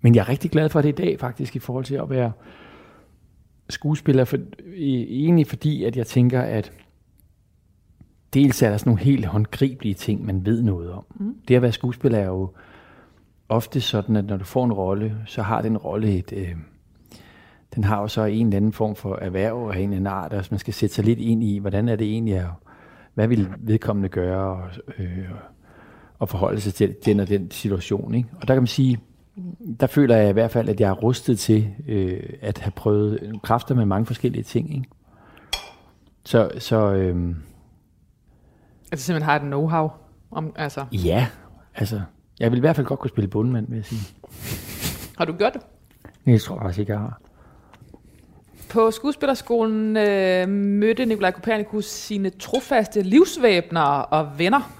Men jeg er rigtig glad for det i dag, faktisk, i forhold til at være skuespiller. For, egentlig fordi, at jeg tænker, at dels er der sådan nogle helt håndgribelige ting, man ved noget om. Mm. Det at være skuespiller er jo ofte sådan, at når du får en rolle, så har den rolle et... Øh, den har jo så en eller anden form for erhverv af en eller anden art, og man skal sætte sig lidt ind i, hvordan er det egentlig, er, hvad vil vedkommende gøre, og, øh, og forholde sig til den og den situation. Ikke? Og der kan man sige, der føler jeg i hvert fald, at jeg er rustet til øh, at have prøvet kræfter med mange forskellige ting. Ikke? Så, så øh, Altså simpelthen har et know-how om... Altså, ja, altså, jeg vil i hvert fald godt kunne spille bundmand, vil jeg sige. har du gjort det? Jeg tror faktisk ikke, jeg har. På skuespillerskolen øh, mødte Nikolaj Kopernikus sine trofaste livsvæbner og venner,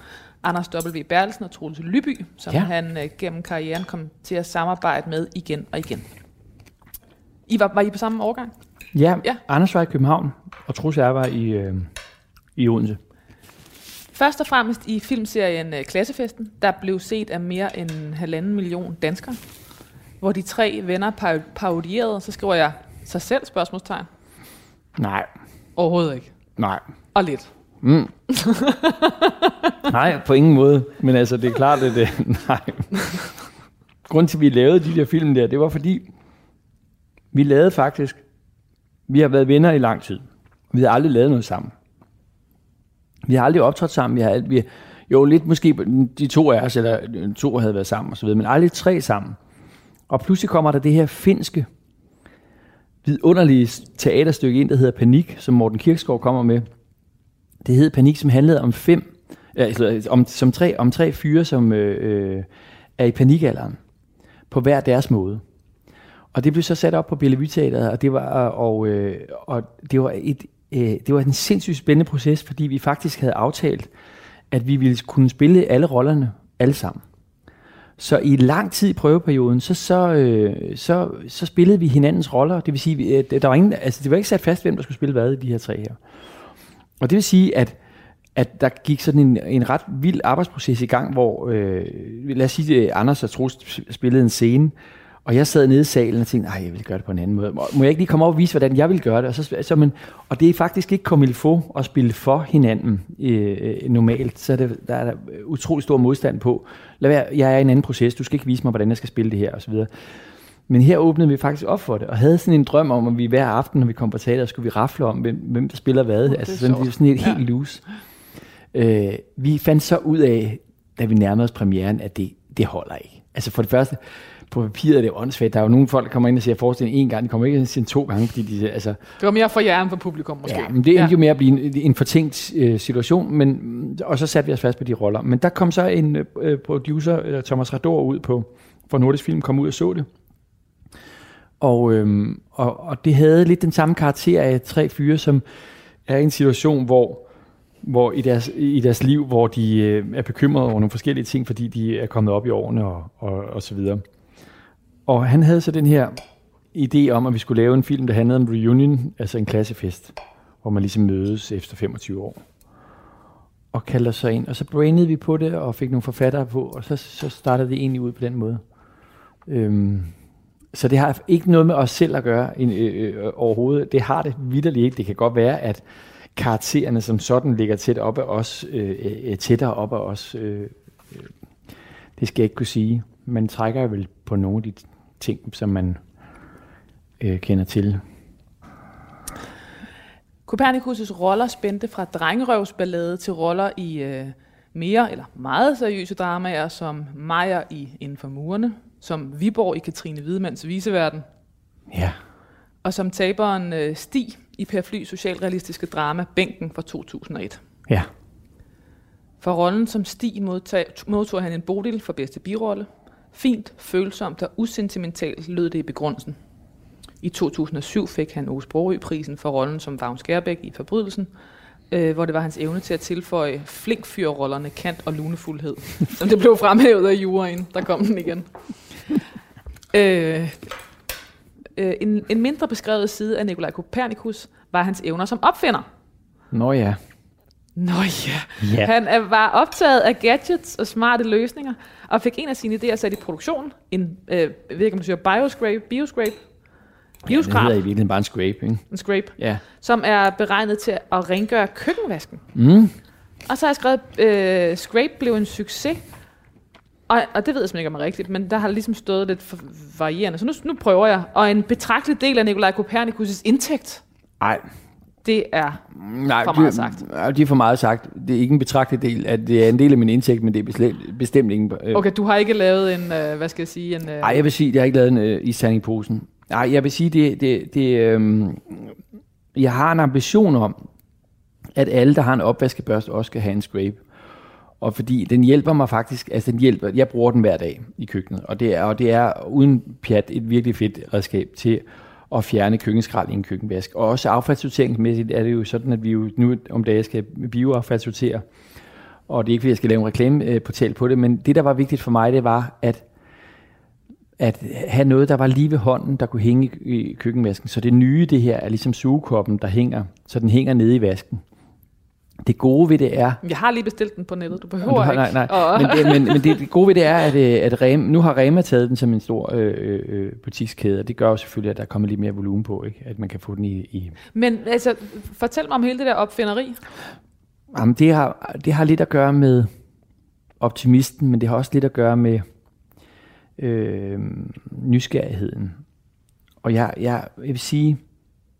Anders W. Bertelsen og Troels Lyby, som ja. Han øh, gennem karrieren kom til at samarbejde med igen og igen. I var, var I på samme årgang? Ja, Ja. Anders var i København, og Troels jeg var i, øh, i Odense. Først og fremmest i filmserien øh, Klassefesten, der blev set af mere end en halvanden million danskere, hvor de tre venner par- parodierede, så skriver jeg sig selv spørgsmålstegn. Nej, Overhovedet ikke. nej. Og lidt. Nej, på ingen måde. Men altså, det er klart, at det, nej. Grunden til, at vi lavede de der film der, det var fordi, vi lavede faktisk, vi har været venner i lang tid. Vi har aldrig lavet noget sammen. Vi har aldrig optrådt sammen. Vi har, ald- vi, jo, lidt måske de to af os, eller øh, to havde været sammen osv., men aldrig tre sammen. Og pludselig kommer der det her finske, vidunderlige teaterstykke ind, der hedder Panik, som Morten Kirksgaard kommer med. Det hed Panik, som handlede om fem, altså, om, som tre, om tre fyre, som øh, øh, er i panikalderen, på hver deres måde. Og det blev så sat op på Bellevue Teateret, og det var, og, øh, og det var, et, øh, det var en sindssygt spændende proces, fordi vi faktisk havde aftalt, at vi ville kunne spille alle rollerne alle sammen. Så i lang tid i prøveperioden, så, så, øh, så, så spillede vi hinandens roller. Det vil sige, at øh, der var ingen, altså det var ikke sat fast, hvem der skulle spille hvad i de her tre her. Og det vil sige, at, at der gik sådan en, en ret vild arbejdsproces i gang, hvor, øh, lad os sige, at Anders og Trost spillede en scene, og jeg sad nede i salen og tænkte, nej, jeg vil gøre det på en anden måde. Må jeg ikke lige komme op og vise, hvordan jeg vil gøre det? Og, så, så, men, og det er faktisk ikke comme il faut at spille for hinanden øh, normalt. Så det, der er der utrolig stor modstand på. Lad være, jeg er i en anden proces. Du skal ikke vise mig, hvordan jeg skal spille det her osv. Men her åbnede vi faktisk op for det, og havde sådan en drøm om, at vi hver aften, når vi kom på teater, skulle vi rafle om, hvem, hvem der spiller hvad. er altså sådan, det er sådan et helt loose. Øh, vi fandt så ud af, da vi nærmede os premieren, at det, det holder ikke. Altså for det første, på papiret er det åndssvagt. Der er jo nogle folk, der kommer ind og ser forestillingen en gang, de kommer ikke ind og den to gange, fordi de, altså, Det var mere for jer end for publikum, måske. Ja, men det endte ja. jo med at blive en, en fortænkt øh, situation, men, og så satte vi os fast på de roller. Men der kom så en øh, producer, øh, Thomas Rador, ud på, for Nordisk Film, kom ud og så det. Og, øhm, og, og det havde lidt den samme karakter af tre fyre, som er i en situation, hvor, hvor i, deres, i deres liv, hvor de øh, er bekymrede over nogle forskellige ting, fordi de er kommet op i årene og, og, og så videre. Og han havde så den her idé om, at vi skulle lave en film, der handlede om reunion, altså en klassefest, hvor man ligesom mødes efter 25 år. Og kaldte os så ind, og så brainede vi på det, og fik nogle forfattere på, og så, så startede det egentlig ud på den måde. Øhm, så det har ikke noget med os selv at gøre en, øh, øh, overhovedet. Det har det vidderligt ikke. Det kan godt være, at karaktererne som sådan ligger tæt op af os, øh, øh, tættere op af os. Øh, øh, det skal jeg ikke kunne sige. Man trækker vel på nogle af de ting, som man øh, kender til. Copernicus' roller spændte fra drengerøvsballade til roller i øh, mere eller meget seriøse dramaer, som Maja i Inden for murene, som Viborg i Katrine Hvidemands viseverden, Ja. og som taberen øh, Stig i Per Fly socialrealistiske drama Bænken fra 2001. Ja. For rollen som Stig modtag, modtog han en Bodil for bedste birolle. Fint, følsomt og usentimentalt lød det i begrundelsen. I 2007 fik han Ove Sprogø-prisen for rollen som Vagn Skærbæk i Forbrydelsen, øh, hvor det var hans evne til at tilføje flinkfyrrollerne kant og lunefuldhed, som det blev fremhævet af juryen. Der kom den igen. øh, øh, en, en mindre beskrevet side af Nikolaj Kopernikus var hans evner som opfinder. Nå ja. Nå ja. Ja. Han er, var optaget af gadgets og smarte løsninger, og fik en af sine idéer sat i produktion. En, øh, jeg ved ikke om du siger bioscrape, bioscrape, Ja, det hedder i bioscrap, virkeligheden bare en scrape, ikke? en scrape, Ja. som er beregnet til at rengøre køkkenvasken. Mm. Og så har jeg skrevet, øh, scrape blev en succes, og, og det ved jeg simpelthen ikke om er rigtigt, men der har ligesom stået lidt varierende. Så nu, nu prøver jeg. Og en betragtelig del af Nikolaj Kopernikus' indtægt, Ej, det er nej, For det- meget sagt. nej, Det er for meget sagt. Det er ikke en betragtelig del. At det er en del af min indtægt, men det er bestemt, bestemt ikke... Øh, Okay, du har ikke lavet en, øh, hvad skal jeg sige, en... Øh, Ej, jeg vil sige, jeg har ikke lavet en øh, isterning i posen. Nej, jeg vil sige, det, det, det øhm, jeg har en ambition om, at alle, der har en opvaskebørste, også skal have en scrape. Og fordi den hjælper mig faktisk, altså den hjælper, jeg bruger den hver dag i køkkenet, og det er, og det er uden pjat et virkelig fedt redskab til at fjerne køkkenskrald i en køkkenvask. Og også affaldssorteringsmæssigt er det jo sådan, at vi jo nu om dagen skal bioaffaldssortere, og det er ikke, fordi jeg skal lave en reklameportal på det, men det, der var vigtigt for mig, det var, at at have noget, der var lige ved hånden, der kunne hænge i køkkenvasken. Så det nye, det her, er ligesom sugekoppen, der hænger, så den hænger nede i vasken. Det gode ved det er, Jeg har lige bestilt den på nettet, du behøver har, ikke. nej, nej, Og, men, det, men, men det, det gode ved det er, at, øh, at Rema, nu har Rema taget den som en stor øh, øh, butikskæde, og det gør jo selvfølgelig, at der kommer lidt mere volumen på, ikke? at man kan få den i, i men altså, fortæl mig om hele det der opfinderi. Jamen, det, har, det har lidt at gøre med optimisten, men det har også lidt at gøre med øh, nysgerrigheden. Og jeg, jeg, jeg vil sige,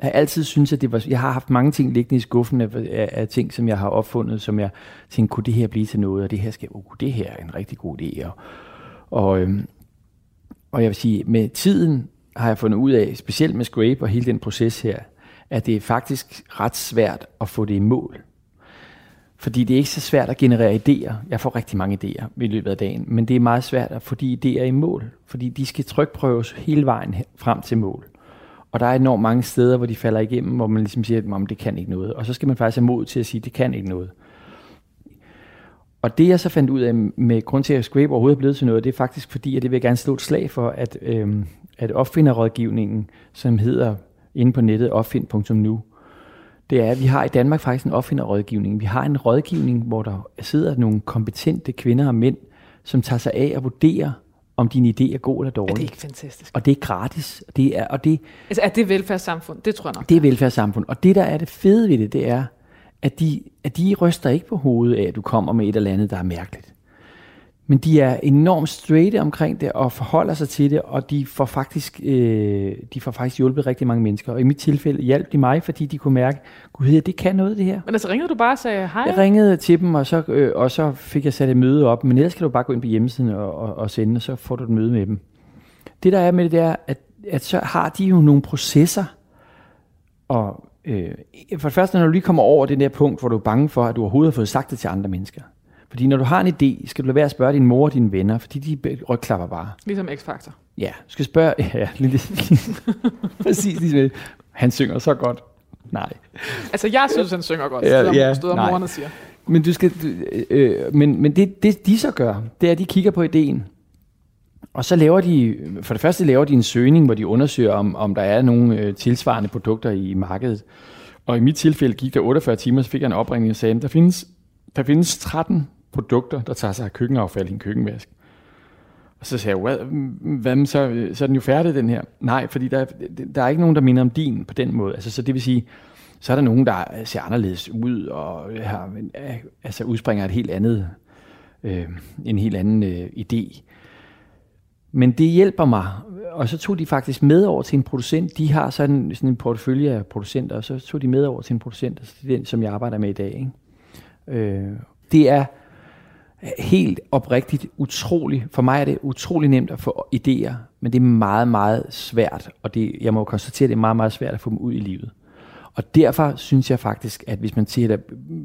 jeg har altid synes, at det var, jeg har haft mange ting liggende i skuffen af, af, af ting, som jeg har opfundet, som jeg tænkte, kunne det her blive til noget, og det her skal, uh, det her er en rigtig god idé. Og, og, øhm, og jeg vil sige, med tiden har jeg fundet ud af, specielt med Scrape og hele den proces her, at det er faktisk ret svært at få det i mål. Fordi det er ikke så svært at generere idéer. Jeg får rigtig mange idéer i løbet af dagen, men det er meget svært at få de idéer i mål, fordi de skal trykprøves hele vejen frem til mål. Og der er enormt mange steder, hvor de falder igennem, hvor man ligesom siger, at det kan ikke noget. Og så skal man faktisk have mod til at sige, at det kan ikke noget. Og det jeg så fandt ud af med grund til, at Scrape overhovedet er blevet til noget, det er faktisk fordi, at det vil jeg gerne slå et slag for, at, øhm, at opfinderrådgivningen, som hedder inde på nettet opfind.nu, det er, at vi har i Danmark faktisk en opfinderrådgivning. Vi har en rådgivning, hvor der sidder nogle kompetente kvinder og mænd, som tager sig af at vurdere, om din idé er god eller Er dårlig. det ikke fantastisk? Og det er gratis. Det er, og det, Altså, er det velfærdssamfund? Det tror jeg nok. det er velfærdssamfund. Og det, der er det fede ved det, det er, at de, at de ryster ikke på hovedet af, at du kommer med et eller andet, der er mærkeligt. Men de er enormt straight omkring det, og forholder sig til det, og de får faktisk, øh, de får faktisk hjulpet rigtig mange mennesker. Og i mit tilfælde hjalp de mig, fordi de kunne mærke, gud, det kan noget, det her. Men altså, ringede du bare og sagde hej? Jeg ringede til dem, og så, øh, og så fik jeg sat et møde op. Men ellers kan du bare gå ind på hjemmesiden og, og, og sende, og så får du et møde med dem. Det der er med det, det er, at, at så har de jo nogle processer. Og øh, for det første, når du lige kommer over det der punkt, hvor du er bange for, at du overhovedet har fået sagt det til andre mennesker. Fordi når du har en idé, skal du lade være at spørge din mor og dine venner, fordi de rygklapper bare. Ligesom X-Factor. Ja, du skal spørge... Ja, lige, præcis ligesom det. Han synger så godt. Nej. Altså, jeg synes, han synger godt, Ja, selvom ja, nej. moren og siger. Men, du skal, du, øh, men, men det, det, de så gør, det er, at de kigger på ideen. Og så laver de, for det første laver de en søgning, hvor de undersøger, om, om der er nogle øh, tilsvarende produkter i markedet. Og i mit tilfælde gik der 48 timer, så fik jeg en opringning og sagde, der findes, der findes 13 produkter, der tager sig af køkkenaffald i en køkkenvask. Og så sagde jeg, hvad, hvad så, så er den jo færdig, den her. Nej, fordi der, der er ikke nogen, der minder om din på den måde. Altså, så det vil sige, så er der nogen, der ser anderledes ud, og har, altså udspringer et helt andet, øh, en helt anden øh, idé. Men det hjælper mig, og så tog de faktisk med over til en producent. De har sådan, sådan en portefølje af producenter, og så tog de med over til en producent, altså det den, som jeg arbejder med i dag. Ikke? Øh, det er helt oprigtigt utrolig, for mig er det utrolig nemt at få idéer, men det er meget, meget svært, og det, jeg må jo konstatere, at det er meget, meget svært at få dem ud i livet. Og derfor synes jeg faktisk, at hvis man, tænker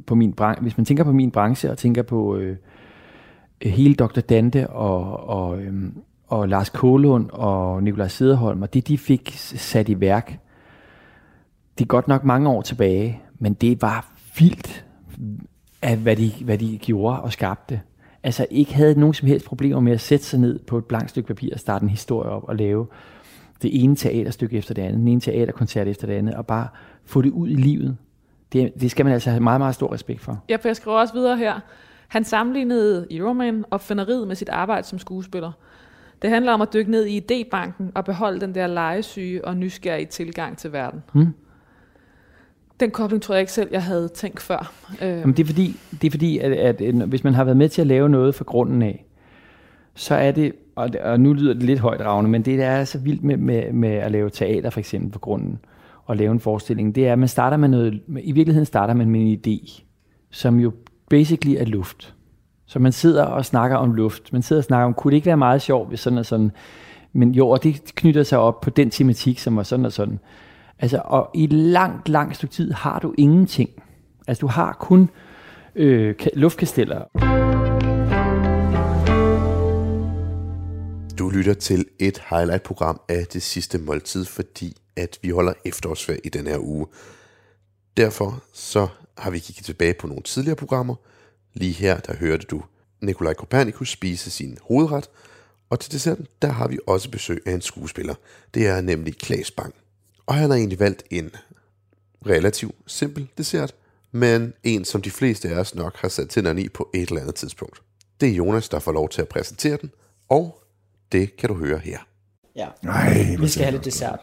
på min, branche, hvis man tænker på min branche, og tænker på øh, hele Dr. Dante og, og, øh, og Lars Kålund og Nikolaj Sederholm, og det de fik sat i værk, det er godt nok mange år tilbage, men det var vildt, af hvad de, hvad de gjorde og skabte. Altså ikke havde nogen som helst problemer med at sætte sig ned på et blankt stykke papir og starte en historie op og lave det ene teaterstykke efter det andet, den ene teaterkoncert efter det andet, og bare få det ud i livet. Det, det skal man altså have meget, meget stor respekt for. Ja, for jeg skriver også videre her. Han sammenlignede Euroman opfinderiet med sit arbejde som skuespiller. Det handler om at dykke ned i idébanken og beholde den der legesyge og nysgerrige tilgang til verden. Hmm. Den kobling tror jeg ikke selv, jeg havde tænkt før. Øh, Jamen, det er fordi, det er fordi at, at, at hvis man har været med til at lave noget fra grunden af, så er det, og, og nu lyder det lidt højt ravne, men det der er så vildt med, med, med at lave teater for eksempel på grunden, og lave en forestilling, det er, at man starter med noget, i virkeligheden starter man med en idé, som jo basically er luft. Så man sidder og snakker om luft. Man sidder og snakker om, kunne det ikke være meget sjovt, hvis sådan og sådan. Men jo, og det knytter sig op på den tematik, som var sådan og sådan. Altså, og i et langt, langt stykke tid har du ingenting. Altså, du har kun øh, luftkasteller. Du lytter til et highlight-program af det sidste måltid, fordi at vi holder efterårsferie i den her uge. Derfor så har vi kigget tilbage på nogle tidligere programmer. Lige her, der hørte du Nikolaj Kopernikus spise sin hovedret, og til desserten, der har vi også besøg af en skuespiller. Det er nemlig Klaas Bang. Og han har egentlig valgt en relativt simpel dessert, men en, som de fleste af os nok har sat tænderne i på et eller andet tidspunkt. Det er Jonas, der får lov til at præsentere den, og det kan du høre her. Ja, Nej, vi skal have lidt dessert.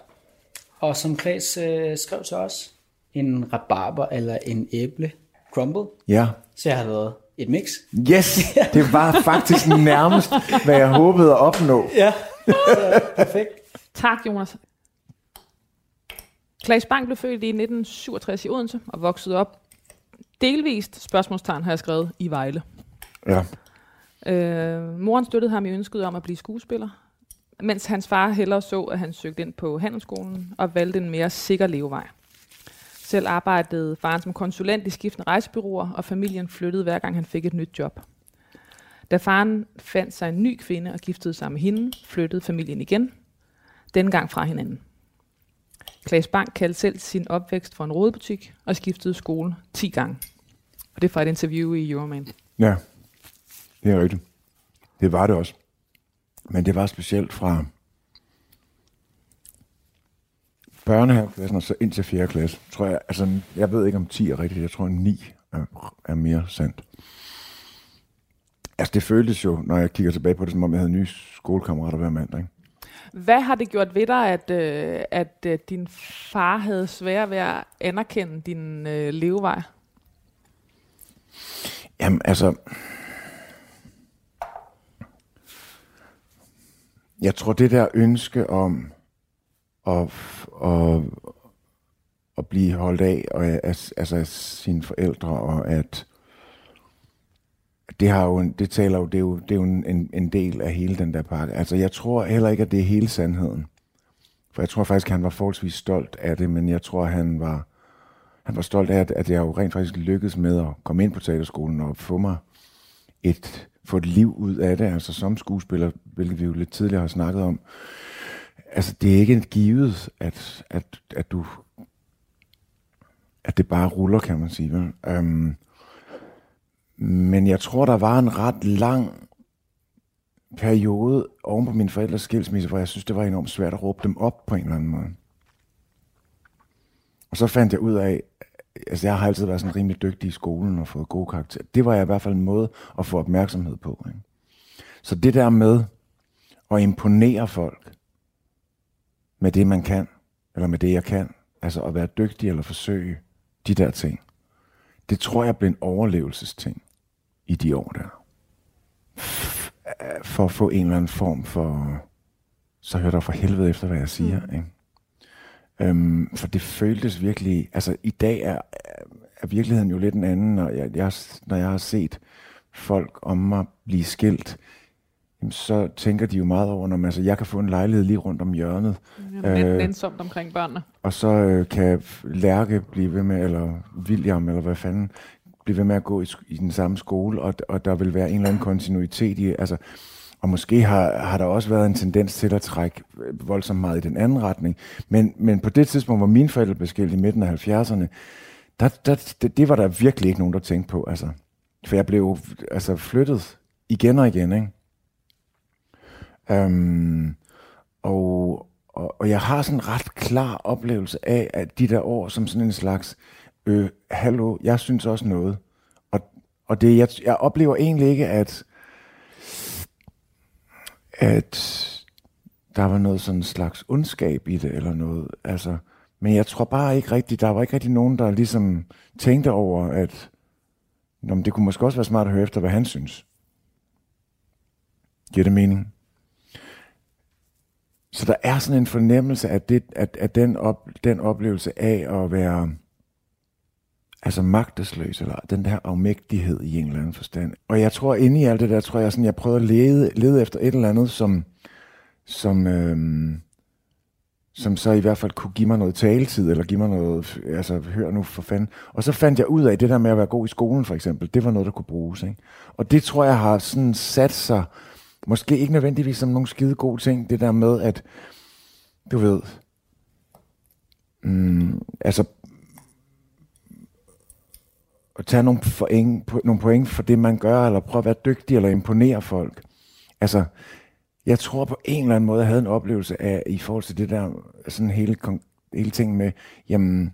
Og som Klaas øh, skrev til os, en rabarber eller en æble crumble. Ja. Så jeg har lavet et mix. Yes, det var faktisk nærmest, hvad jeg håbede at opnå. Ja, så perfekt. Tak, Jonas. Klaas Bang blev født i 1967 i Odense og voksede op delvist, spørgsmålstegn har jeg skrevet, i Vejle. Ja. Øh, moren støttede ham i ønsket om at blive skuespiller, mens hans far hellere så, at han søgte ind på handelsskolen og valgte en mere sikker levevej. Selv arbejdede faren som konsulent i skiftende rejsebyråer, og familien flyttede hver gang han fik et nyt job. Da faren fandt sig en ny kvinde og giftede sig med hende, flyttede familien igen, denne gang fra hinanden. Klaas Bang kaldte selv sin opvækst for en rådebutik og skiftede skole 10 gange. Og det er fra et interview i Euroman. Ja, det er rigtigt. Det var det også. Men det var specielt fra børnehaveklassen og så ind til 4. klasse. Tror jeg, altså, jeg ved ikke om 10 er rigtigt, jeg tror 9 er, er mere sandt. Altså, det føltes jo, når jeg kigger tilbage på det, som om jeg havde nye skolekammerater hver mandag. Ikke? Hvad har det gjort ved dig, at, øh, at øh, din far havde svært ved at anerkende din øh, levevej? Jamen, altså... Jeg tror, det der ønske om at, at, at blive holdt af og, af, altså af sine forældre, og at det, har jo, en- det taler jo, det er jo, det er jo en, en del af hele den der pakke. Altså, jeg tror heller ikke, at det er hele sandheden. For jeg tror faktisk, at han var forholdsvis stolt af det, men jeg tror, han var, han var stolt af, at, at jeg jo rent faktisk lykkedes med at komme ind på teaterskolen og få mig et, få et liv ud af det, altså som skuespiller, hvilket vi jo lidt tidligere har snakket om. Altså, det er ikke et givet, at, at, at du at det bare ruller, kan man sige. Vel? Um, men jeg tror, der var en ret lang periode oven på min forældres skilsmisse, hvor jeg synes, det var enormt svært at råbe dem op på en eller anden måde. Og så fandt jeg ud af, altså jeg har altid været sådan rimelig dygtig i skolen og fået gode karakterer. Det var i hvert fald en måde at få opmærksomhed på. Ikke? Så det der med at imponere folk med det, man kan, eller med det, jeg kan, altså at være dygtig eller forsøge de der ting, det tror jeg blev en overlevelsesting i de år der. For at få en eller anden form for, så hør der for helvede efter, hvad jeg siger. Mm. Ikke? Øhm, for det føltes virkelig, altså i dag er, er virkeligheden jo lidt en anden, når jeg, jeg, når jeg har set folk om mig blive skilt, jamen, så tænker de jo meget over, når man, altså, jeg kan få en lejlighed lige rundt om hjørnet, Øh, Øh. Nænsomt omkring børnene. og så øh, kan Lærke blive ved med, eller William, eller hvad fanden, blive ved med at gå i, i den samme skole, og, og der vil være en eller anden kontinuitet i, altså, og måske har, har der også været en tendens til at trække øh, voldsomt meget i den anden retning. Men, men på det tidspunkt, hvor mine forældre blev skilt i midten af 70'erne, der, der, det, det var der virkelig ikke nogen, der tænkte på. Altså. For jeg blev altså, flyttet igen og igen. Ikke? Øhm, og, og, og jeg har sådan en ret klar oplevelse af, at de der år som sådan en slags, øh, hallo, jeg synes også noget. Og, og det, jeg, jeg oplever egentlig ikke, at, at der var noget sådan en slags ondskab i det, eller noget. Altså, men jeg tror bare ikke rigtigt, der var ikke rigtig nogen, der ligesom tænkte over, at Nå, men det kunne måske også være smart at høre efter, hvad han synes. Giver det mening? Så der er sådan en fornemmelse af, det, at, at den, op, den oplevelse af at være altså magtesløs, eller den der afmægtighed i en eller anden forstand. Og jeg tror, inde i alt det der, tror jeg, sådan, jeg prøver at lede, lede efter et eller andet, som, som, øhm, som så i hvert fald kunne give mig noget taletid, eller give mig noget, altså hør nu for fanden. Og så fandt jeg ud af, det der med at være god i skolen for eksempel, det var noget, der kunne bruges. Ikke? Og det tror jeg har sådan sat sig, måske ikke nødvendigvis som nogle skide gode ting, det der med, at du ved, mm, altså at tage nogle point, nogle point for det, man gør, eller prøve at være dygtig, eller imponere folk. Altså, jeg tror på en eller anden måde, jeg havde en oplevelse af, i forhold til det der, sådan hele, hele ting med, jamen,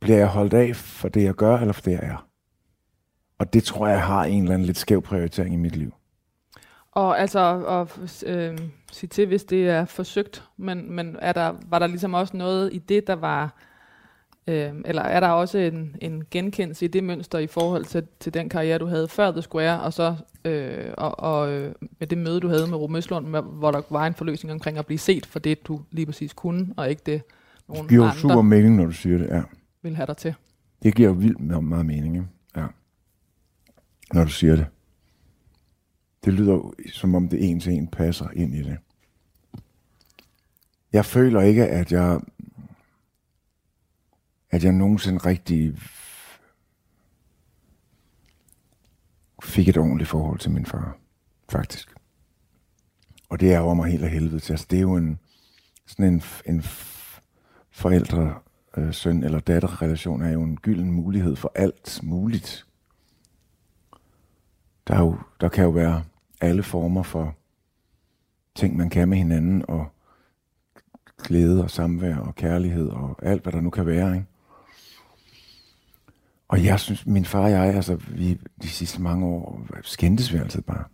bliver jeg holdt af for det, jeg gør, eller for det, jeg er? Og det tror jeg har en eller anden lidt skæv prioritering i mit liv. Og altså at øh, sige til, hvis det er forsøgt, men, men er der, var der ligesom også noget i det, der var, øh, eller er der også en, en genkendelse i det mønster i forhold til, til den karriere, du havde før The Square, og så øh, og, og øh, med det møde, du havde med Rom Østlund, hvor der var en forløsning omkring at blive set for det, du lige præcis kunne, og ikke det, nogen Det giver andre super mening, når du siger det, ja. ville have dig til. Det giver vildt meget, mening? Ja. Når du siger det. Det lyder som om det en til en passer ind i det. Jeg føler ikke, at jeg at jeg nogensinde rigtig fik et ordentligt forhold til min far, faktisk. Og det er over mig helt af helvede til. Altså, det er jo en, sådan en, en forældre, øh, søn eller datter relation er jo en gylden mulighed for alt muligt. Der, er jo, der kan jo være alle former for ting, man kan med hinanden, og glæde og samvær og kærlighed og alt, hvad der nu kan være. Ikke? Og jeg synes, min far og jeg, altså vi, de sidste mange år, skændtes vi altid bare.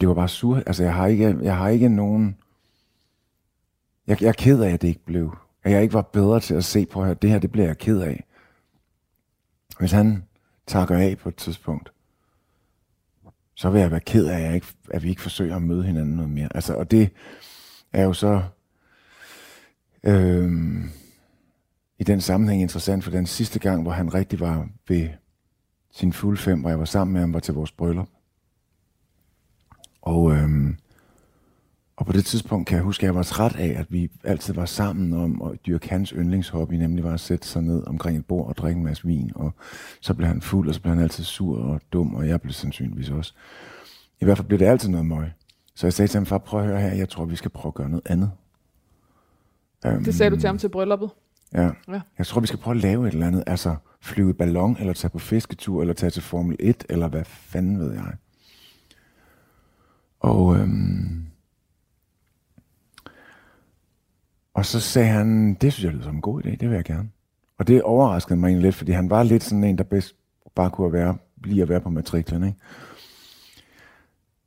Det var bare sur. Altså jeg har ikke, jeg har ikke nogen... Jeg, jeg er ked af, at det ikke blev. At jeg ikke var bedre til at se på, at det her, det bliver jeg ked af. Hvis han takker af på et tidspunkt, så vil jeg være ked af, at, jeg ikke, at vi ikke forsøger at møde hinanden noget mere. Altså, og det er jo så øh, i den sammenhæng interessant, for den sidste gang, hvor han rigtig var ved sin fuld fem, hvor jeg var sammen med ham, var til vores bryllup. Og, øh, og på det tidspunkt kan jeg huske, at jeg var træt af, at vi altid var sammen om at dyrke hans yndlingshobby, nemlig var at sætte sig ned omkring et bord og drikke en masse vin. Og så blev han fuld, og så blev han altid sur og dum, og jeg blev sandsynligvis også. I hvert fald blev det altid noget møg. Så jeg sagde til ham, far, prøv at høre her, jeg tror, vi skal prøve at gøre noget andet. Um, Det sagde du til ham til brylluppet. Ja. Ja. Jeg tror, vi skal prøve at lave et eller andet. Altså flyve i ballon, eller tage på fisketur, eller tage til Formel 1, eller hvad fanden ved jeg. Og, øhm, og så sagde han, det synes jeg lyder som en god idé, det vil jeg gerne. Og det overraskede mig egentlig lidt, fordi han var lidt sådan en, der bedst bare kunne være, lige at være på matriklen. Ikke?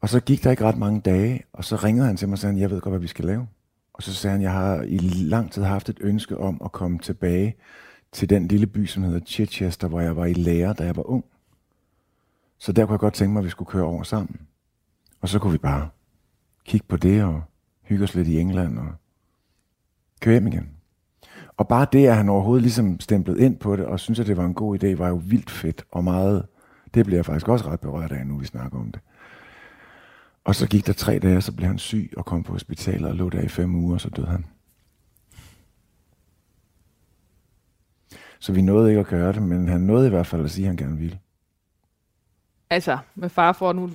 Og så gik der ikke ret mange dage, og så ringede han til mig og sagde, jeg ved godt, hvad vi skal lave. Og så sagde han, jeg har i lang tid haft et ønske om at komme tilbage til den lille by, som hedder Chichester, hvor jeg var i lære, da jeg var ung. Så der kunne jeg godt tænke mig, at vi skulle køre over sammen. Og så kunne vi bare kigge på det og hygge os lidt i England og køre hjem igen. Og bare det, at han overhovedet ligesom stemplet ind på det og synes, at det var en god idé, var jo vildt fedt og meget... Det bliver jeg faktisk også ret berørt af, nu vi snakker om det. Og så gik der tre dage, så blev han syg og kom på hospitalet og lå der i fem uger, og så døde han. Så vi nåede ikke at gøre det, men han nåede i hvert fald at sige, at han gerne ville. Altså, med far for nu.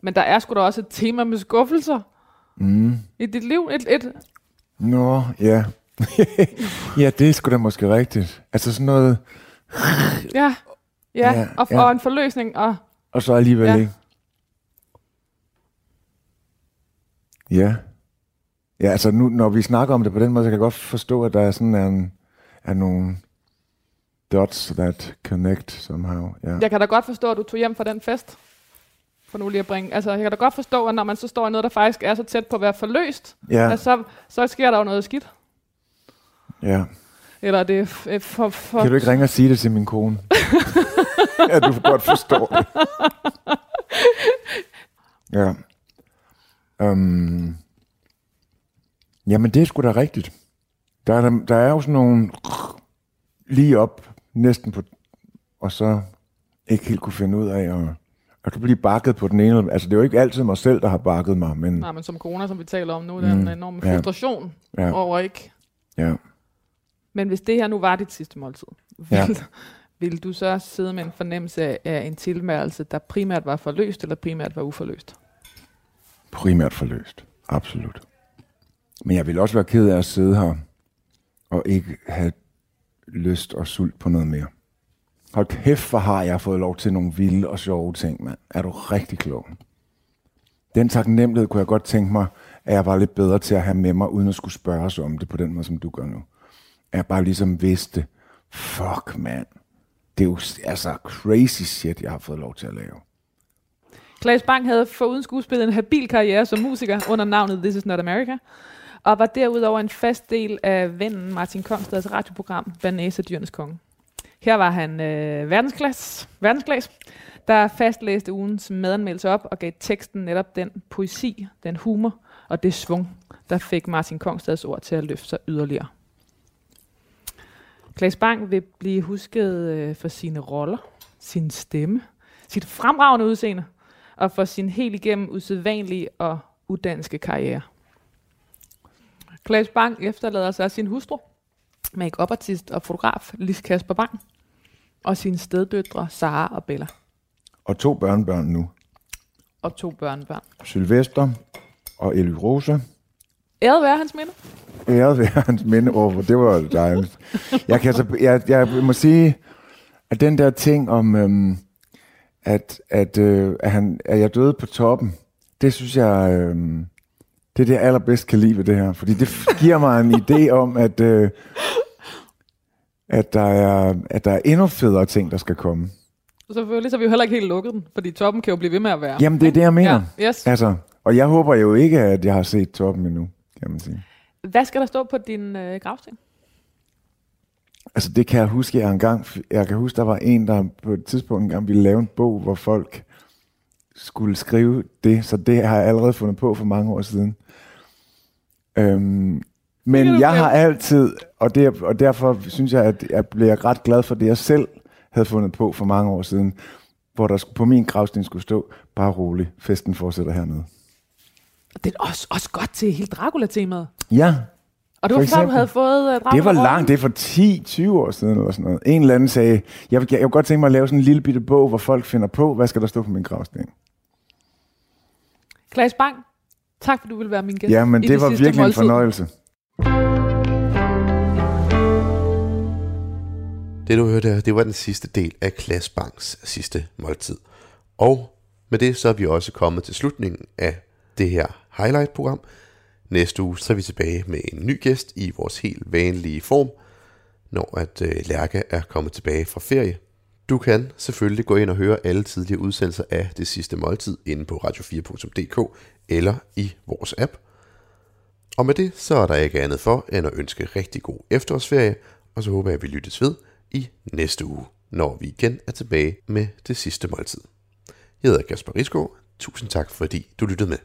Men der er sgu da også et tema med skuffelser Mm. i dit liv. Et, et, Nå, ja. ja, det er sgu da måske rigtigt. Altså sådan noget, ja, ja, Ja, og, ja. og en forløsning. Og, og så alligevel Ja. ikke. Ja. Ja, altså nu, når vi snakker om det på den måde, så kan jeg godt forstå, at der er sådan en, er nogle dots that connect somehow. Ja. jeg kan da godt forstå, at du tog hjem fra den fest. For nu lige at bringe. Altså, jeg kan da godt forstå, at når man så står i noget, der faktisk er så tæt på at være forløst, Ja, ja. så, så sker der jo noget skidt. ja. Eller det er f- for, for, Kan du ikke ringe og sige det til min kone? ja, du godt forstår det. ja. Um, jamen, det er sgu da rigtigt. Der er, der, der er jo sådan nogle lige op, næsten på, og så ikke helt kunne finde ud af at, at kunne blive bakket på den ene. Altså, det er jo ikke altid mig selv, der har bakket mig, men Nej, men som corona, som vi taler om nu, der er en Mm, enorm ja. frustration ja, over ikke. ja. Men hvis det her nu var dit sidste måltid, Ja. vil, vil du så sidde med en fornemmelse af, af en tilværelse, der primært var forløst, eller primært var uforløst? primært forløst. Absolut. Men jeg vil også være ked af at sidde her og ikke have lyst og sult på noget mere. Hold kæft, hvor har jeg fået lov til nogle vilde og sjove ting, mand. Er du rigtig klog? Den taknemmelighed kunne jeg godt tænke mig, at jeg var lidt bedre til at have med mig, uden at skulle spørge os om det på den måde, som du gør nu. At jeg bare ligesom vidste, fuck mand, det er jo altså crazy shit, jeg har fået lov til at lave. Claes Bang havde foruden skuespillet en habil karriere som musiker under navnet This Is Not America, og var derudover en fast del af vennen Martin Kongstads radioprogram Vanessa Dyrenes Konge. Her var han øh, verdensklasse, verdensklasse, der fastlæste ugens madanmeldelse op og gav teksten netop den poesi, den humor og det svung, der fik Martin Kongstads ord til at løfte sig yderligere. Klaas Bang vil blive husket øh, for sine roller, sin stemme, sit fremragende udseende og for sin helt igennem usædvanlige og uddanske karriere. Klaas Bang efterlader sig sin hustru, make-up-artist og fotograf Lis Kasper Bang, og sine steddøtre Sara og Bella, Og to børnebørn nu. og to børnebørn. Sylvester og Eli Rose. Æret være hans minde. Æret være hans minde over, det var dejligt. Jeg, kan altså, jeg, jeg må sige, at den der ting om, øhm, at, at, øh, at, han, at jeg døde på toppen, det synes jeg, øhm, det er det, jeg allerbedst kan lide ved det her. Fordi det giver mig en idé om, at, øh, at der, er, at der er endnu federe ting, der skal komme. Selvfølgelig, så er vi jo heller ikke helt lukket den, fordi toppen kan jo blive ved med at være. Jamen, det er det, jeg mener. Ja, yes. Altså, og jeg håber jo ikke, at jeg har set toppen endnu, kan man sige. Hvad skal der stå på din øh, gravsten? Altså, det kan jeg huske, jeg engang, jeg kan huske, der var en, der på et tidspunkt engang ville lave en bog, hvor folk skulle skrive det, så det har jeg allerede fundet på for mange år siden. Øhm, men jeg har altid, og, det, og derfor synes jeg, at jeg bliver ret glad for det, jeg selv havde fundet på for mange år siden, hvor der skulle- på min gravsten skulle stå, bare rolig, festen fortsætter hernede. Det er også, også godt til hele Dracula-temaet. Ja, Og det var før, du havde fået uh, Dracula det var langt, det er for 10-20 år siden eller sådan noget. En eller anden sagde, jeg vil, jeg vil godt tænke mig at lave sådan en lille bitte bog, hvor folk finder på, hvad skal der stå på min gravsten. Klaas Bang, tak fordi du ville være min gæst. Ja, men i det var virkelig en måltid. fornøjelse. Det du hørte her, det var den sidste del af Klaas Bangs sidste måltid. Og med det så er vi også kommet til slutningen af det her highlight-program. Næste uge så er vi tilbage med en ny gæst i vores helt vanlige form, når at øh, Lærke er kommet tilbage fra ferie. Du kan selvfølgelig gå ind og høre alle tidligere udsendelser af Det Sidste Måltid inde på radio4.dk eller i vores app. Og med det så er der ikke andet for end at ønske rigtig god efterårsferie, og så håber jeg, at vi lyttes ved i næste uge, når vi igen er tilbage med Det Sidste Måltid. Jeg hedder Kasper Risgaard. Tusind tak, fordi du lyttede med.